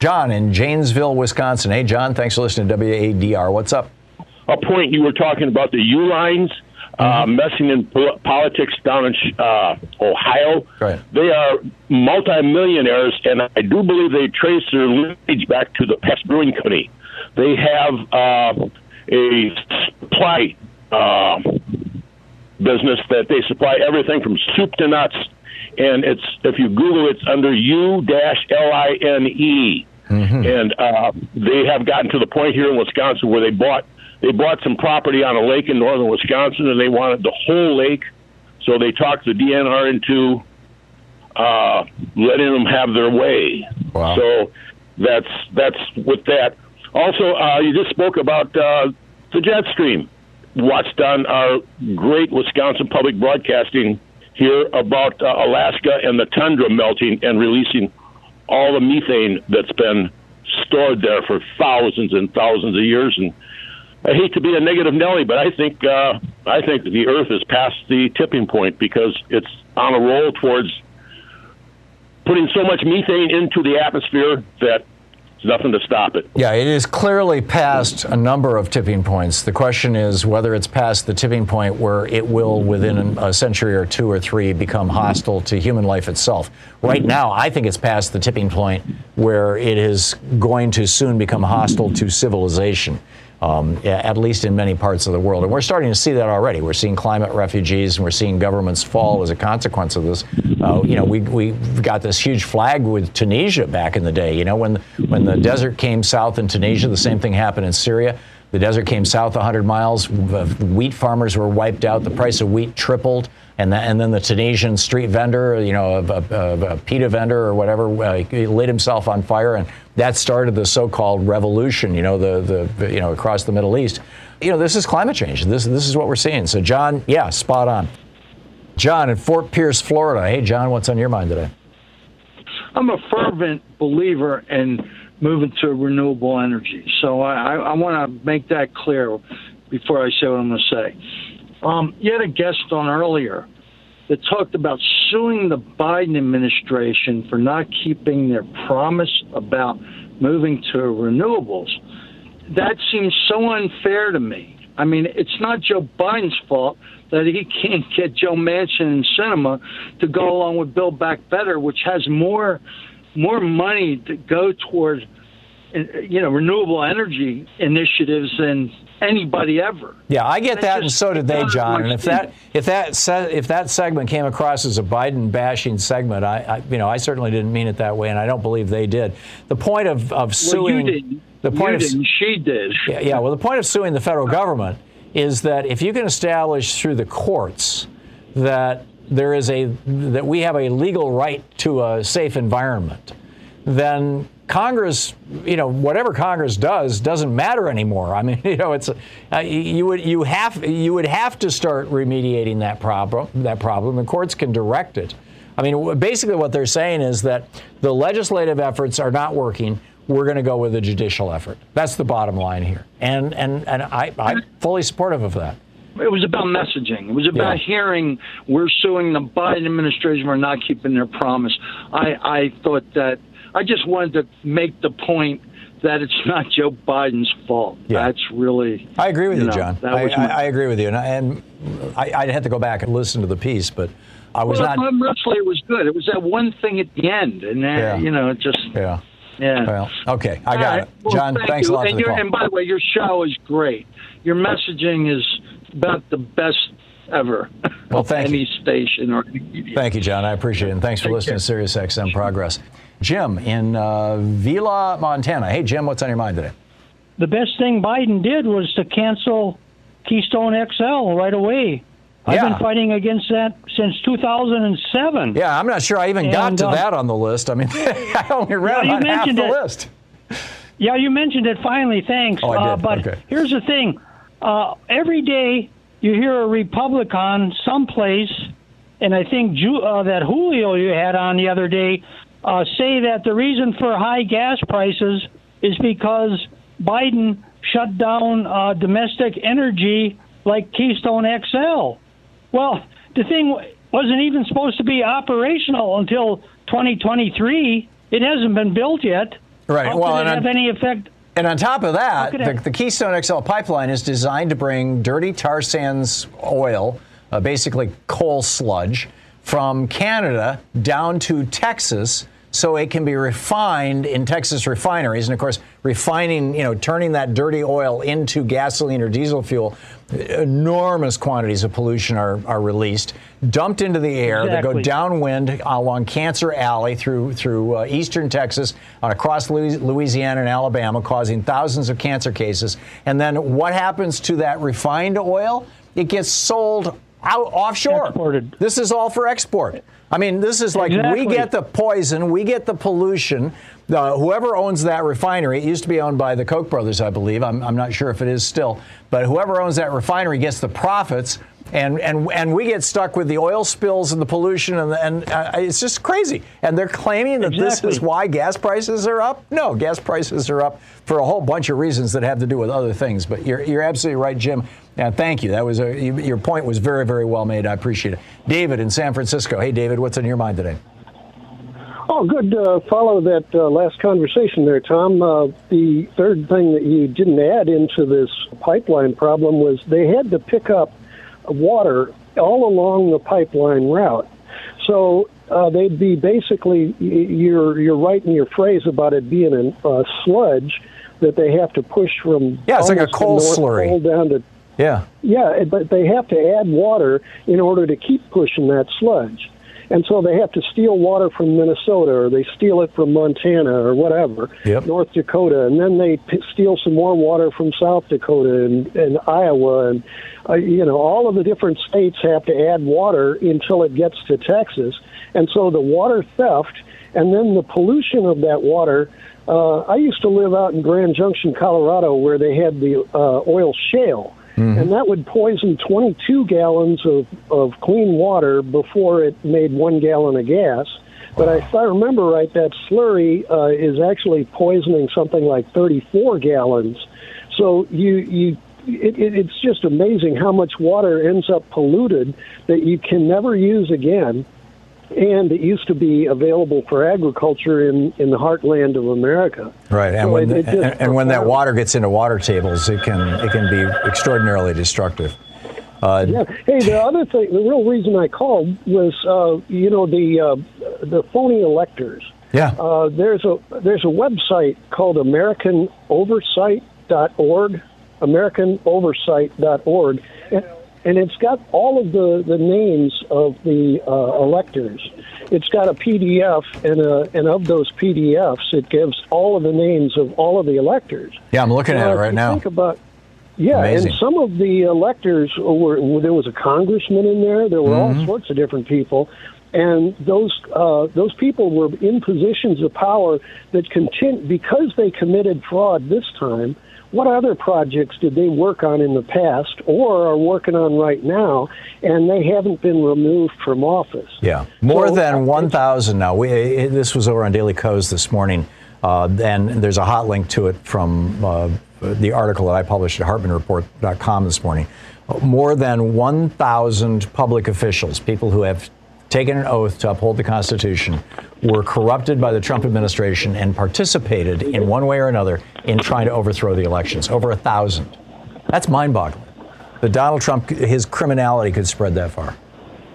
Speaker 2: John in Janesville, Wisconsin. Hey, John, thanks for listening to WADR. What's up?
Speaker 10: A point you were talking about the U lines. Uh, messing in politics down in uh, Ohio.
Speaker 2: Right.
Speaker 10: They are multimillionaires, and I do believe they trace their lineage back to the Pabst Brewing Company. They have uh, a supply uh, business that they supply everything from soup to nuts, and it's if you Google it's under U dash L I N E, and uh, they have gotten to the point here in Wisconsin where they bought they bought some property on a lake in northern Wisconsin, and they wanted the whole lake, so they talked the DNR into uh, letting them have their way.
Speaker 2: Wow.
Speaker 10: So that's that's with that. Also, uh, you just spoke about uh, the jet stream. Watched on our great Wisconsin public broadcasting here about uh, Alaska and the tundra melting and releasing all the methane that's been stored there for thousands and thousands of years. And I hate to be a negative Nelly, but I think uh, I think the Earth is past the tipping point because it's on a roll towards putting so much methane into the atmosphere that nothing to stop it.
Speaker 2: Yeah, it is clearly past a number of tipping points. The question is whether it's past the tipping point where it will, within a century or two or three, become hostile to human life itself. Right now, I think it's past the tipping point where it is going to soon become hostile to civilization. Um, at least in many parts of the world. And we're starting to see that already. We're seeing climate refugees and we're seeing governments fall as a consequence of this. Uh, you know, we, we got this huge flag with Tunisia back in the day. You know, when, when the desert came south in Tunisia, the same thing happened in Syria. The desert came south 100 miles. Wheat farmers were wiped out. The price of wheat tripled. And, that, and then the Tunisian street vendor, you know, a, a, a pita vendor or whatever, uh, lit himself on fire, and that started the so-called revolution, you know, the, the you know across the Middle East. You know, this is climate change. This this is what we're seeing. So, John, yeah, spot on. John in Fort Pierce, Florida. Hey, John, what's on your mind today?
Speaker 11: I'm a fervent believer in moving to renewable energy. So I, I, want to make that clear before I say what I'm going to say. Um, you had a guest on earlier that talked about suing the Biden administration for not keeping their promise about moving to renewables. That seems so unfair to me. I mean, it's not Joe Biden's fault that he can't get Joe Manchin and Sinema to go along with Build Back Better, which has more more money to go toward you know, renewable energy initiatives than anybody ever.
Speaker 2: Yeah, I get
Speaker 11: And
Speaker 2: that, and so did they, John. And if that if that se- if that segment came across as a Biden bashing segment, I, I you know I certainly didn't mean it that way, and I don't believe they did. The point of of
Speaker 11: Well,
Speaker 2: suing
Speaker 11: didn't.
Speaker 2: the point
Speaker 11: you
Speaker 2: of
Speaker 11: didn't. She did.
Speaker 2: yeah, yeah, well, the point of suing the federal government is that if you can establish through the courts that there is a that we have a legal right to a safe environment, then Congress, you know, whatever Congress does doesn't matter anymore. I mean, you know, it's uh, you would you have you would have to start remediating that problem. That problem. The courts can direct it. I mean, basically, what they're saying is that the legislative efforts are not working. We're going to go with a judicial effort. That's the bottom line here, and and and I, I'm fully supportive of that.
Speaker 11: It was about messaging. It was about
Speaker 2: Yeah.
Speaker 11: hearing we're suing the Biden administration for not keeping their promise. I, I thought that I just wanted to make the point that it's not Joe Biden's fault. Yeah. That's really.
Speaker 2: I agree with you,
Speaker 11: know,
Speaker 2: John. I,
Speaker 11: my,
Speaker 2: I agree with you, and, I, and I, I had to go back and listen to the piece, but I was
Speaker 11: well,
Speaker 2: not.
Speaker 11: mostly it was good. It was that one thing at the end, and uh,
Speaker 2: Yeah.
Speaker 11: you know, it just
Speaker 2: Yeah.
Speaker 11: yeah.
Speaker 2: Well, okay, I
Speaker 11: All
Speaker 2: got
Speaker 11: right.
Speaker 2: it,
Speaker 11: Well,
Speaker 2: John.
Speaker 11: thank
Speaker 2: thanks
Speaker 11: you.
Speaker 2: a lot
Speaker 11: and
Speaker 2: for the call.
Speaker 11: And by the way, your show is great. Your messaging is about the best ever.
Speaker 2: Well, thank
Speaker 11: any station or
Speaker 2: Thank you, John. I appreciate it. And thanks for listening to Sirius XM Progress. Jim in uh, Vila, Montana. Hey, Jim, what's on your mind today?
Speaker 12: the best thing Biden did was to cancel Keystone XL right away. I've been fighting against that since 2007.
Speaker 2: Yeah, I'm not sure I even got to
Speaker 12: uh,
Speaker 2: that on the list. I mean, I only read on half the
Speaker 12: mentioned it.
Speaker 2: list.
Speaker 12: Yeah, you mentioned it finally. Thanks.
Speaker 2: Oh, I
Speaker 12: Uh,
Speaker 2: did.
Speaker 12: but
Speaker 2: Okay.
Speaker 12: here's the thing: uh, every day you hear a Republican someplace, and I think Ju- uh, that Julio you had on the other day uh, say that the reason for high gas prices is because Biden shut down uh, domestic energy like Keystone XL. Well, the thing wasn't even supposed to be operational until 2023. It hasn't been built yet.
Speaker 2: Right.
Speaker 12: How
Speaker 2: well,
Speaker 12: could
Speaker 2: and
Speaker 12: it have any effect?
Speaker 2: And on top of that, the, the Keystone XL pipeline is designed to bring dirty tar sands oil, uh, basically coal sludge, from Canada down to Texas so it can be refined in Texas refineries. And of course, refining, you know, turning that dirty oil into gasoline or diesel fuel, enormous quantities of pollution are, are released, dumped into the air. They go downwind along Cancer Alley through through uh, eastern Texas, on across Louisiana and Alabama, causing thousands of cancer cases. And then what happens to that refined oil? It gets sold out offshore.
Speaker 12: Exported.
Speaker 2: This is all for export. I mean, this is like
Speaker 12: Exactly.
Speaker 2: we get the poison, we get the pollution. Uh, whoever owns that refinery, it used to be owned by the Koch brothers, I believe. I'm, I'm not sure if it is still, but whoever owns that refinery gets the profits, and and and we get stuck with the oil spills and the pollution, and and uh, it's just crazy. And they're claiming that this is why gas prices are up. No, gas prices are up for a whole bunch of reasons that have to do with other things. But you're you're absolutely right, Jim. Yeah, thank you. That was a, you, your point was very very well made. I appreciate it. David in San Francisco. Hey, David, what's on your mind today?
Speaker 13: Oh, good. Uh, follow that uh, last conversation there, Thom. Uh, the third thing that you didn't add into this pipeline problem was they had to pick up water all along the pipeline route. So uh, they'd be basically you're you're right in your phrase about it being a uh, sludge that they have to push from
Speaker 2: Yeah, it's like a coal slurry.
Speaker 13: Down to
Speaker 2: Yeah.
Speaker 13: yeah, but they have to add water in order to keep pushing that sludge. And so they have to steal water from Minnesota or they steal it from Montana or whatever,
Speaker 2: Yep.
Speaker 13: North Dakota, and then they p- steal some more water from South Dakota and, and Iowa. And, uh, you know, all of the different states have to add water until it gets to Texas. And so the water theft and then the pollution of that water. Uh, I used to live out in Grand Junction, Colorado, where they had the uh, oil shale and that would poison 22 gallons of, of clean water before it made one gallon of gas. But if I remember right, that slurry uh, is actually poisoning something like 34 gallons. So you you. It, it, it's just amazing how much water ends up polluted that you can never use again, and it used to be available for agriculture in, in the heartland of America.
Speaker 2: Right, and
Speaker 13: So
Speaker 2: when
Speaker 13: it- it
Speaker 2: and, and when that water gets into water tables, it can it can be extraordinarily destructive. Uh,
Speaker 13: Yeah. Hey, the other thing, the real reason I called was, uh, you know, the uh, the phony electors.
Speaker 2: Yeah.
Speaker 13: Uh, there's a there's a website called AmericanOversight.org, AmericanOversight.org, and, and it's got all of the, the names of the uh, electors. It's got a PDF, and a, and of those PDFs, it gives all of the names of all of the electors.
Speaker 2: Yeah, I'm looking at it right now.
Speaker 13: Think about yeah,
Speaker 2: Amazing.
Speaker 13: and some of the electors were there was a congressman in there. There were
Speaker 2: Mhm.
Speaker 13: all sorts of different people, and those uh, those people were in positions of power that continue because they committed fraud this time. What other projects did they work on in the past or are working on right now, and they haven't been removed from office?
Speaker 2: Yeah, more
Speaker 13: So,
Speaker 2: than 1,000 now. We, it, this was over on Daily Kos this morning, uh, and there's a hot link to it from uh, the article that I published at HartmannReport.com this morning. More than 1,000 public officials, people who have taken an oath to uphold the Constitution, were corrupted by the Trump administration and participated in one way or another in trying to overthrow the elections. Over a thousand. That's mind-boggling. That Donald Trump, his criminality could spread that far.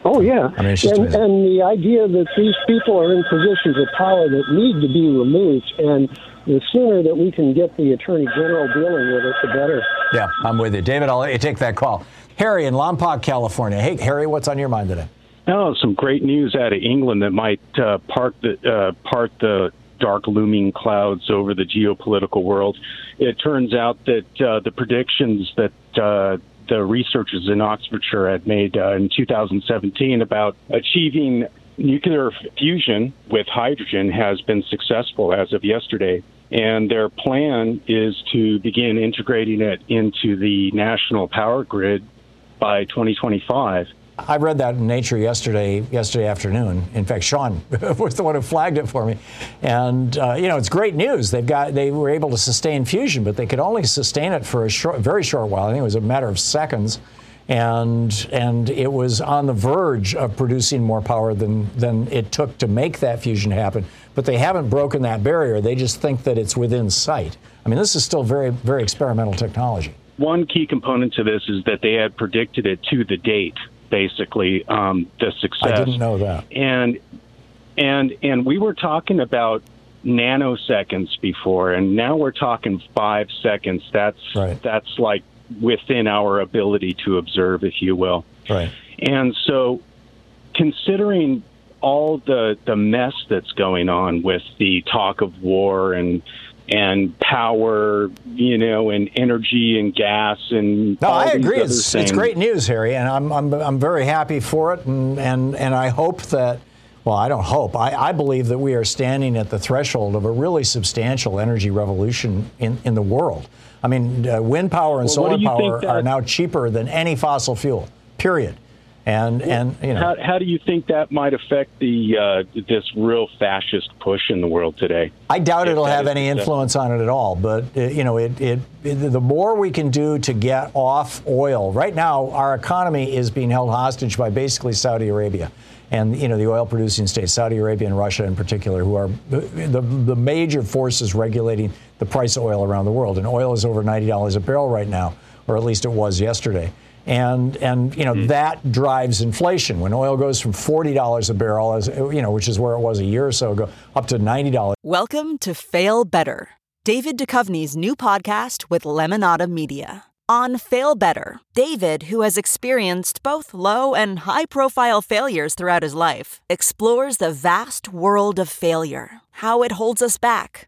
Speaker 13: Oh yeah,
Speaker 2: I mean,
Speaker 13: and, and the idea that these people are in positions of power that need to be removed, and the sooner that we can get the attorney general dealing with it, the better.
Speaker 2: Yeah, I'm with you. David, I'll let you take that call. Harry in Lompoc, California. Hey, Harry, what's on your mind today?
Speaker 14: Oh, some great news out of England that might uh, part the uh, part the dark looming clouds over the geopolitical world. It turns out that uh, the predictions that uh, the researchers in Oxfordshire had made uh, in 2017 about achieving nuclear fusion with hydrogen has been successful as of yesterday. And their plan is to begin integrating it into the national power grid by 2025.
Speaker 2: I read that in Nature yesterday, yesterday afternoon. In fact, Sean was the one who flagged it for me, and uh, you know it's great news. They've got they were able to sustain fusion, but they could only sustain it for a short, very short while. I think it was a matter of seconds, and and it was on the verge of producing more power than than it took to make that fusion happen. But they haven't broken that barrier. They just think that it's within sight. I mean, this is still very very experimental technology.
Speaker 14: One key component to this is that they had predicted it to the date, basically, um, the success.
Speaker 2: I didn't know that.
Speaker 14: And and and we were talking about nanoseconds before, and now we're talking five seconds. That's that's like within our ability to observe, if you will.
Speaker 2: Right.
Speaker 14: And so, considering all the the mess that's going on with the talk of war and and power, you know, and energy and gas and
Speaker 2: No, I agree. It's, it's great news, Harry, and I'm, I'm, I'm very happy for it. And, and, and I hope that, well, I don't hope, I, I believe that we are standing at the threshold of a really substantial energy revolution in, in the world. I mean, uh, wind power and
Speaker 14: Well,
Speaker 2: solar power
Speaker 14: think
Speaker 2: are now cheaper than any fossil fuel, period. And, and you know.
Speaker 14: How, how do you think that might affect the uh, this real fascist push in the world today?
Speaker 2: I doubt
Speaker 14: If
Speaker 2: it'll have any influence on it at all. But uh, you know, it, it, it the more we can do to get off oil. Right now, our economy is being held hostage by basically Saudi Arabia, and you know the oil producing states, Saudi Arabia and Russia in particular, who are the, the, the major forces regulating the price of oil around the world. And oil is over ninety dollars a barrel right now, or at least it was yesterday. And and you know mm-hmm. that drives inflation. When oil goes from forty dollars a barrel, as you know, which is where it was a year or so ago, up to ninety dollars.
Speaker 8: Welcome to Fail Better, David Duchovny's new podcast with Lemonada Media. On Fail Better, David, who has experienced both low and high profile failures throughout his life, explores the vast world of failure, how it holds us back,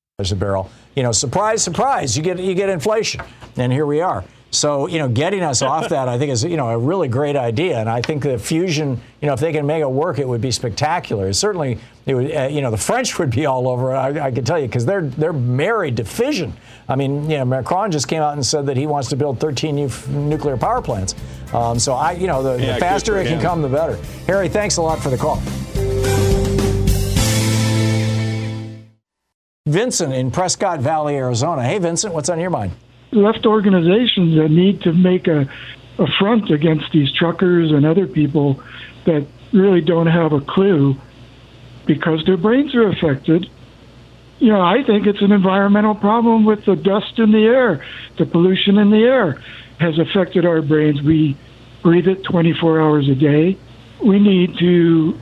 Speaker 2: A barrel. You know, surprise, surprise, you get you get inflation, and here we are. So you know, getting us off that, I think, is you know a really great idea, and I think that fusion, you know, if they can make it work, it would be spectacular. Certainly, it would, uh, you know, the French would be all over it. I, I can tell you because they're they're married to fission. I mean, you know, Macron just came out and said that he wants to build 13 new f- nuclear power plants. Um, so I, you know, the,
Speaker 14: Yeah,
Speaker 2: the faster it can
Speaker 14: him.
Speaker 2: come, the better. Harry, thanks a lot for the call. Vincent in Prescott Valley, Arizona. Hey, Vincent, what's on your mind?
Speaker 15: left organizations that need to make a, a front against these truckers and other people that really don't have a clue because their brains are affected. You know, I think it's an environmental problem with the dust in the air, the pollution in the air has affected our brains. We breathe it 24 hours a day. We need to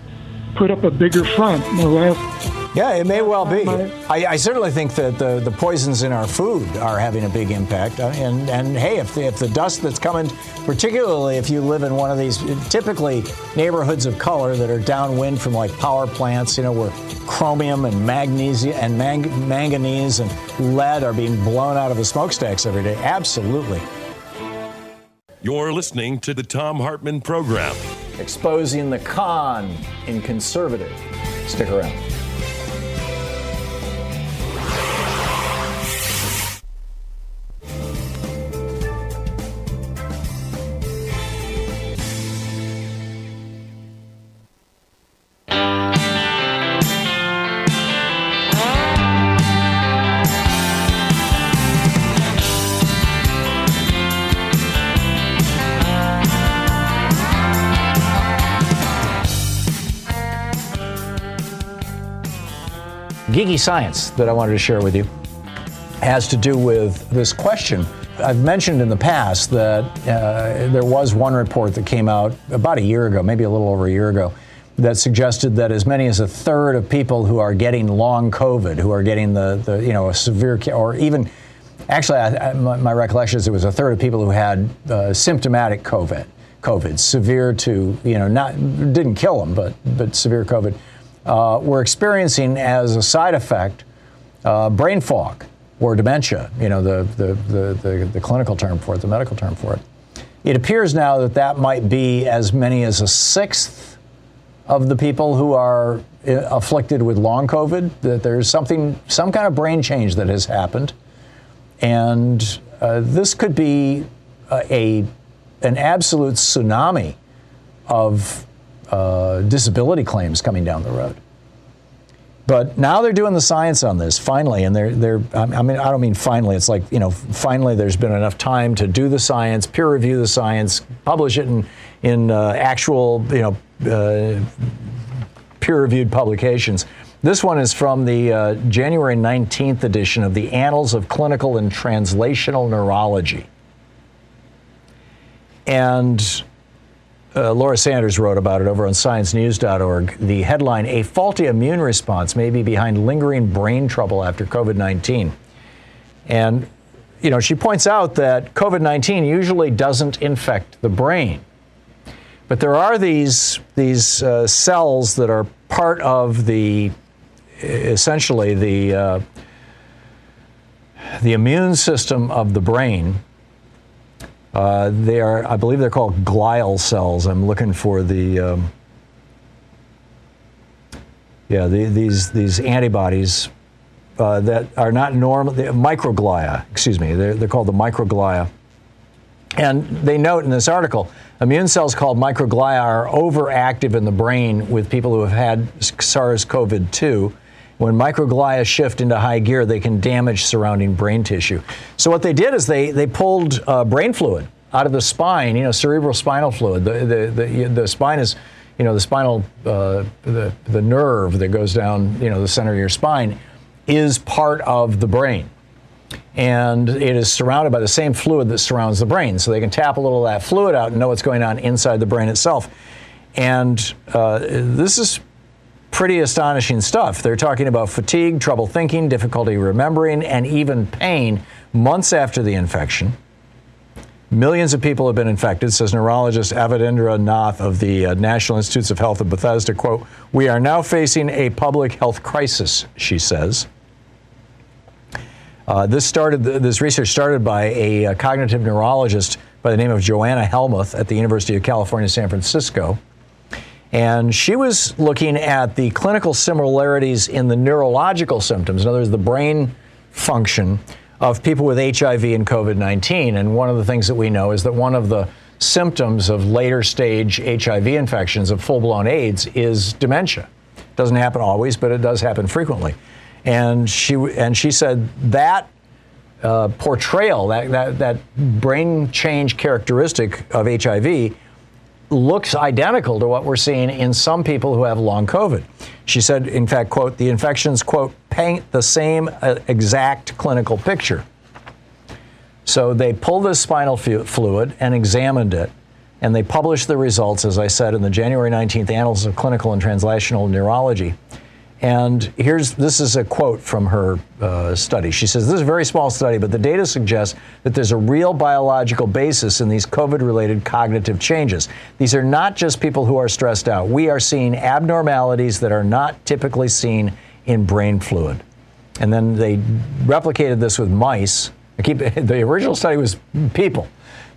Speaker 15: put up a bigger front. The last
Speaker 2: yeah, it may well be. I, I, certainly think that the, the poisons in our food are having a big impact. Uh, and, and hey, if the, if the dust that's coming, particularly if you live in one of these typically neighborhoods of color that are downwind from like power plants, you know, where chromium and magnesium and mang- manganese and lead are being blown out of the smokestacks every day, absolutely.
Speaker 1: You're listening to the Thom Hartmann Program.
Speaker 2: Exposing the con in conservative. Stick around. Science that I wanted to share with you has to do with this question. I've mentioned in the past that uh, there was one report that came out about a year ago, maybe a little over a year ago, that suggested that as many as a third of people who are getting long COVID, who are getting the, the you know, a severe, or even, actually, I, I, my, my, recollection is it was a third of people who had uh, symptomatic COVID, COVID, severe to, you know, not, didn't kill them, but, but severe COVID uh, we're experiencing as a side effect uh, brain fog or dementia, you know, the, the, the, the, the clinical term for it, the medical term for it. It appears now that that might be as many as a sixth of the people who are uh, afflicted with long COVID, that there's something, some kind of brain change that has happened. And uh, this could be a, an absolute tsunami of uh, disability claims coming down the road. But now they're doing the science on this finally, and they're they're. I mean, I don't mean finally. It's like you know, finally there's been enough time to do the science, peer review the science, publish it in in uh, actual you know uh, peer reviewed publications. This one is from the uh, January 19th edition of the Annals of Clinical and Translational Neurology. And uh, Laura Sanders wrote about it over on sciencenews.org. The headline A faulty immune response may be behind lingering brain trouble after COVID 19. And, you know, she points out that COVID 19 usually doesn't infect the brain. But there are these, these uh, cells that are part of the, essentially, the, uh, the immune system of the brain uh, they are, I believe they're called glial cells. I'm looking for the, um, yeah, the, these, these antibodies uh, that are not normal, the microglia, excuse me, they're, they're called the microglia. And they note in this article, immune cells called microglia are overactive in the brain with people who have had SARS CoV 2. When microglia shift into high gear, they can damage surrounding brain tissue. So what they did is they they pulled uh, brain fluid out of the spine. You know, cerebral spinal fluid. The the the, the spine is, you know, the spinal uh, the the nerve that goes down you know the center of your spine is part of the brain. And it is surrounded by the same fluid that surrounds the brain. So they can tap a little of that fluid out and know what's going on inside the brain itself. And uh, this is pretty astonishing stuff. They're talking about fatigue, trouble thinking, difficulty remembering, and even pain months after the infection. Millions of people have been infected, says neurologist Avindra Nath of the uh, National Institutes of Health of Bethesda. Quote, We are now facing a public health crisis, she says. Uh, this started. This research started by a, a cognitive neurologist by the name of Joanna Hellmuth at the University of California, San Francisco. And she was looking at the clinical similarities in the neurological symptoms, in other words, the brain function of people with HIV and COVID 19. And one of the things that we know is that one of the symptoms of later stage HIV infections of full blown AIDS is dementia. It doesn't happen always, but it does happen frequently. And she and she said that uh, portrayal, that, that that brain change characteristic of HIV, looks identical to what we're seeing in some people who have long COVID. She said, in fact, quote, the infections, quote, paint the same uh, exact clinical picture. So they pulled the spinal fluid and examined it, and they published the results, as I said, in the January 19th Annals of Clinical and Translational Neurology. And here's this is a quote from her uh, study. She says, This is a very small study, but the data suggests that there's a real biological basis in these COVID related cognitive changes. These are not just people who are stressed out. We are seeing abnormalities that are not typically seen in brain fluid. And then they replicated this with mice. I keep, the original study was people.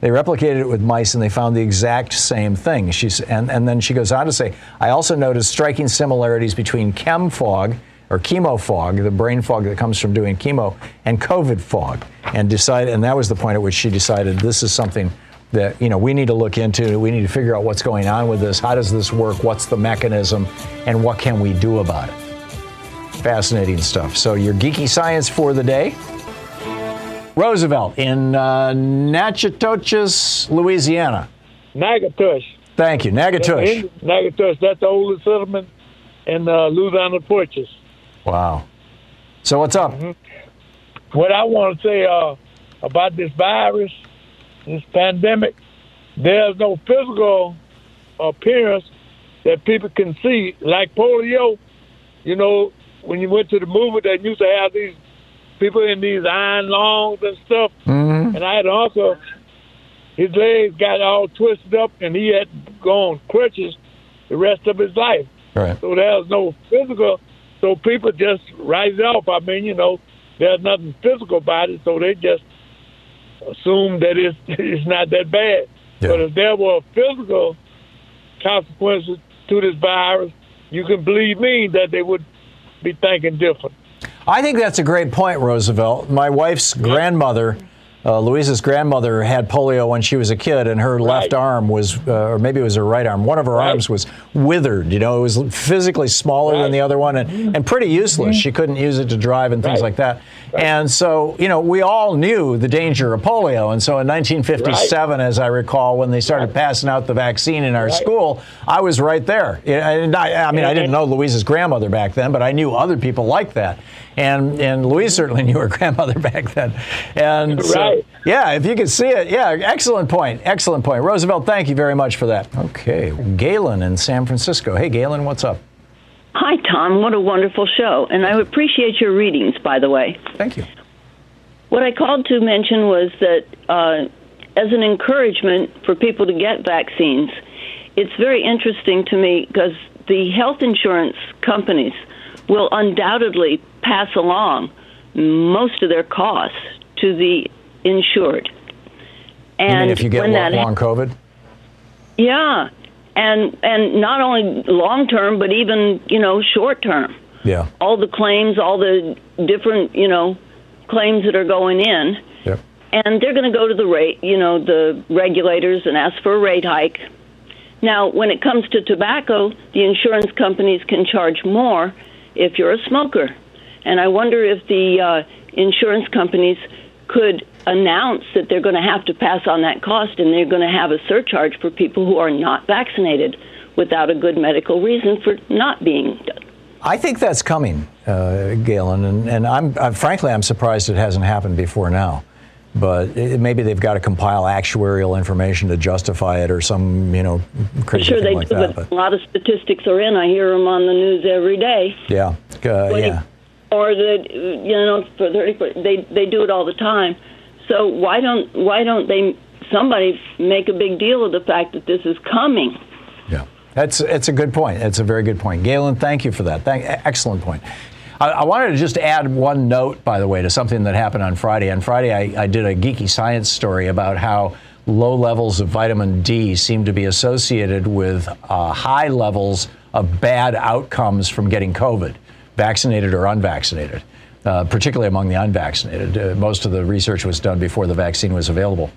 Speaker 2: They replicated it with mice and they found the exact same thing. She's, and, and then she goes on to say, I also noticed striking similarities between chem fog or chemo fog, the brain fog that comes from doing chemo, and COVID fog. And decided, and that was the point at which she decided this is something that you know we need to look into. We need to figure out what's going on with this. How does this work? What's the mechanism? And what can we do about it? Fascinating stuff. So your geeky science for the day. Roosevelt in uh, Natchitoches, Louisiana.
Speaker 16: Natchitoches.
Speaker 2: Thank you, Natchitoches.
Speaker 16: Natchitoches. That's the oldest settlement in uh, Louisiana Purchase.
Speaker 2: Wow. So what's up?
Speaker 16: Mm-hmm. What I want to say uh, about this virus, this pandemic, there's no physical appearance that people can see, like polio. You know, when you went to the movie, they used to have these people in these iron lungs and stuff.
Speaker 2: Mm-hmm.
Speaker 16: And I had an uncle, his legs got all twisted up, and he had gone crutches the rest of his life.
Speaker 2: Right.
Speaker 16: So was no physical. So people just write it off. I mean, you know, there's nothing physical about it, so they just assume that it's it's not that bad.
Speaker 2: Yeah.
Speaker 16: But if there were physical consequences to this virus, you can believe me that they would be thinking different.
Speaker 2: I think that's a great point, Roosevelt. My wife's grandmother, uh, Louisa's grandmother, had polio when she was a kid, and her right. left arm was, uh, or maybe it was her right arm, one of her right. arms was withered. You know, it was physically smaller right. than the other one and, and pretty useless. Mm-hmm. She couldn't use it to drive and things like that. And so, you know, we all knew the danger of polio. And so in 1957, as I recall, when they started passing out the vaccine in our school, I was right there. And I, I mean, I didn't know Louise's grandmother back then, but I knew other people like that. And and Louise certainly knew her grandmother back then. And so, yeah, if you could see it, yeah, excellent point. Excellent point. Roosevelt, thank you very much for that. Okay, Galen in San Francisco. Hey, Galen, what's up?
Speaker 17: Hi, Thom. What a wonderful show. And I appreciate your readings, by the way.
Speaker 2: Thank you.
Speaker 17: What I called to mention was that uh, as an encouragement for people to get vaccines, it's very interesting to me because the health insurance companies will undoubtedly pass along most of their costs to the insured.
Speaker 2: And if you get long, long COVID?
Speaker 17: Yeah, and and not only long term, but even you know short term.
Speaker 2: Yeah.
Speaker 17: All the claims, all the different you know claims that are going in.
Speaker 2: Yep.
Speaker 17: And they're going to go to the rate, you know, the regulators and ask for a rate hike. Now, when it comes to tobacco, the insurance companies can charge more if you're a smoker. And I wonder if the uh, insurance companies could announce that they're going to have to pass on that cost and they're going to have a surcharge for people who are not vaccinated without a good medical reason for not being done.
Speaker 2: I think that's coming, uh, Galen, and, and I'm, I'm, frankly I'm surprised it hasn't happened before now. But it, maybe they've got to compile actuarial information to justify it, or some you know crazy
Speaker 17: sure
Speaker 2: thing
Speaker 17: they
Speaker 2: like
Speaker 17: do,
Speaker 2: that.
Speaker 17: But a lot of statistics are in. I hear them on the news every day.
Speaker 2: Yeah, uh, yeah.
Speaker 17: Or that you know for thirty, they they do it all the time. So why don't why don't they somebody make a big deal of the fact that this is coming?
Speaker 2: Yeah, that's it's a good point. It's a very good point, Galen. Thank you for that. Thank, excellent point. I, I, wanted to just add one note, by the way, to something that happened on Friday. On Friday, I, I did a geeky science story about how low levels of vitamin D seem to be associated with uh, high levels of bad outcomes from getting COVID, vaccinated or unvaccinated uh, particularly among the unvaccinated. Uh, most of the research was done before the vaccine was available.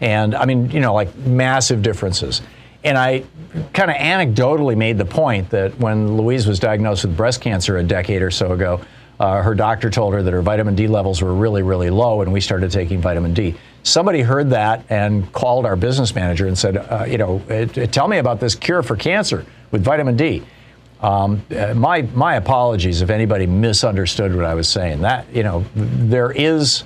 Speaker 2: And I mean, you know, like massive differences. And I kind of anecdotally made the point that when Louise was diagnosed with breast cancer a decade or so ago, Uh, her doctor told her that her vitamin D levels were really, really low, and we started taking vitamin D. Somebody heard that and called our business manager and said, uh, you know, tell me about this cure for cancer with vitamin D. Um, uh, my my apologies if anybody misunderstood what I was saying. That you know, there is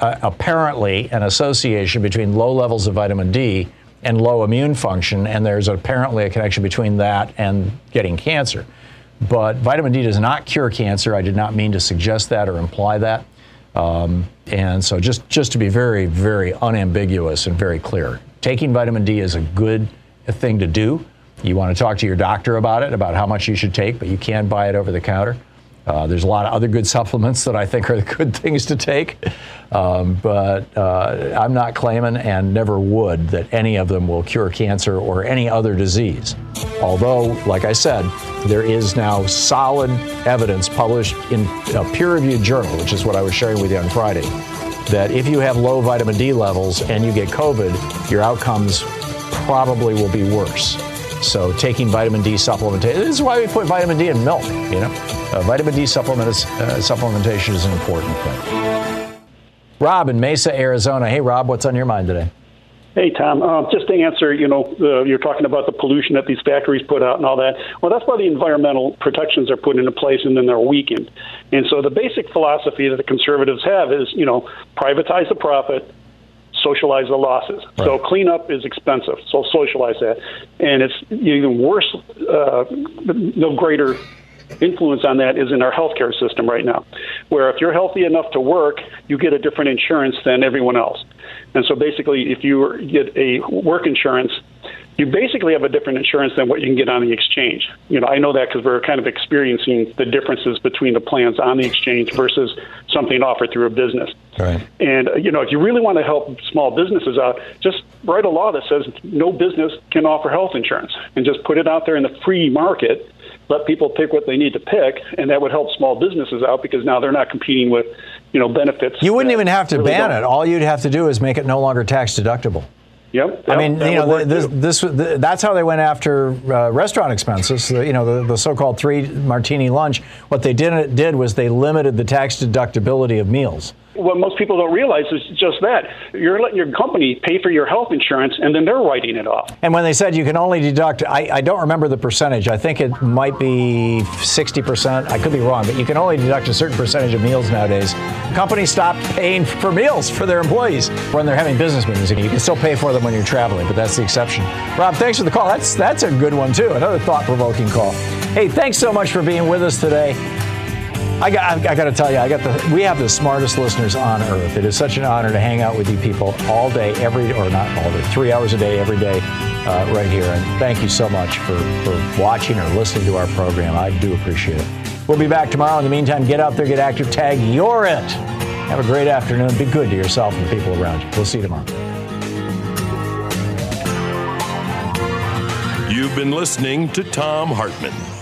Speaker 2: uh, apparently an association between low levels of vitamin D and low immune function, and there's apparently a connection between that and getting cancer. But vitamin D does not cure cancer. I did not mean to suggest that or imply that. Um, and so, just just to be very, very unambiguous and very clear, taking vitamin D is a good thing to do. You want to talk to your doctor about it, about how much you should take, but you can buy it over the counter. Uh, there's a lot of other good supplements that I think are good things to take, um, but uh, I'm not claiming and never would that any of them will cure cancer or any other disease. Although, like I said, there is now solid evidence published in a peer reviewed journal, which is what I was sharing with you on Friday, that if you have low vitamin D levels and you get COVID, your outcomes probably will be worse. So taking vitamin D supplementation, this is why we put vitamin D in milk, you know. Uh, vitamin D supplement is, uh, supplementation is an important thing. Rob in Mesa, Arizona. Hey, Rob, what's on your mind today?
Speaker 18: Hey, Thom. Uh, just to answer, you know, uh, you're talking about the pollution that these factories put out and all that. Well, that's why the environmental protections are put into place and then they're weakened. And so the basic philosophy that the conservatives have is, you know, privatize the profit, socialize the losses. Right. So cleanup is expensive, so socialize that. And it's even worse, uh, no greater influence on that is in our healthcare system right now, where if you're healthy enough to work, you get a different insurance than everyone else. And so basically, if you get a work insurance, you basically have a different insurance than what you can get on the exchange. You know, I know that because we're kind of experiencing the differences between the plans on the exchange versus something offered through a business.
Speaker 2: Right.
Speaker 18: And uh, you know, if you really want to help small businesses out, just write a law that says no business can offer health insurance, and just put it out there in the free market. Let people pick what they need to pick, and that would help small businesses out because now they're not competing with, you know, benefits.
Speaker 2: You wouldn't even have to really ban don't. it. All you'd have to do is make it no longer tax deductible.
Speaker 18: Yep.
Speaker 2: I mean, you know, this, this, this, that's how they went after uh, restaurant expenses. The, you know, the, the, so-called three martini lunch. What they did did was they limited the tax deductibility of meals
Speaker 18: what most people don't realize is just that you're letting your company pay for your health insurance and then they're writing it off.
Speaker 2: And when they said you can only deduct, I, I don't remember the percentage. I think it might be 60%. I could be wrong, but you can only deduct a certain percentage of meals nowadays. Companies stopped paying for meals for their employees when they're having business meetings. You can still pay for them when you're traveling, but that's the exception. Rob, thanks for the call. That's that's a good one too. Another thought-provoking call. Hey, thanks so much for being with us today. I got, I got to tell you, I got the, we have the smartest listeners on earth. It is such an honor to hang out with you people all day, every, or not all day, three hours a day, every day, uh, right here. And thank you so much for, for watching or listening to our program. I do appreciate it. We'll be back tomorrow. In the meantime, get out there, get active, tag you're it. Have a great afternoon. Be good to yourself and the people around you. We'll see you tomorrow.
Speaker 1: You've been listening to Thom Hartmann.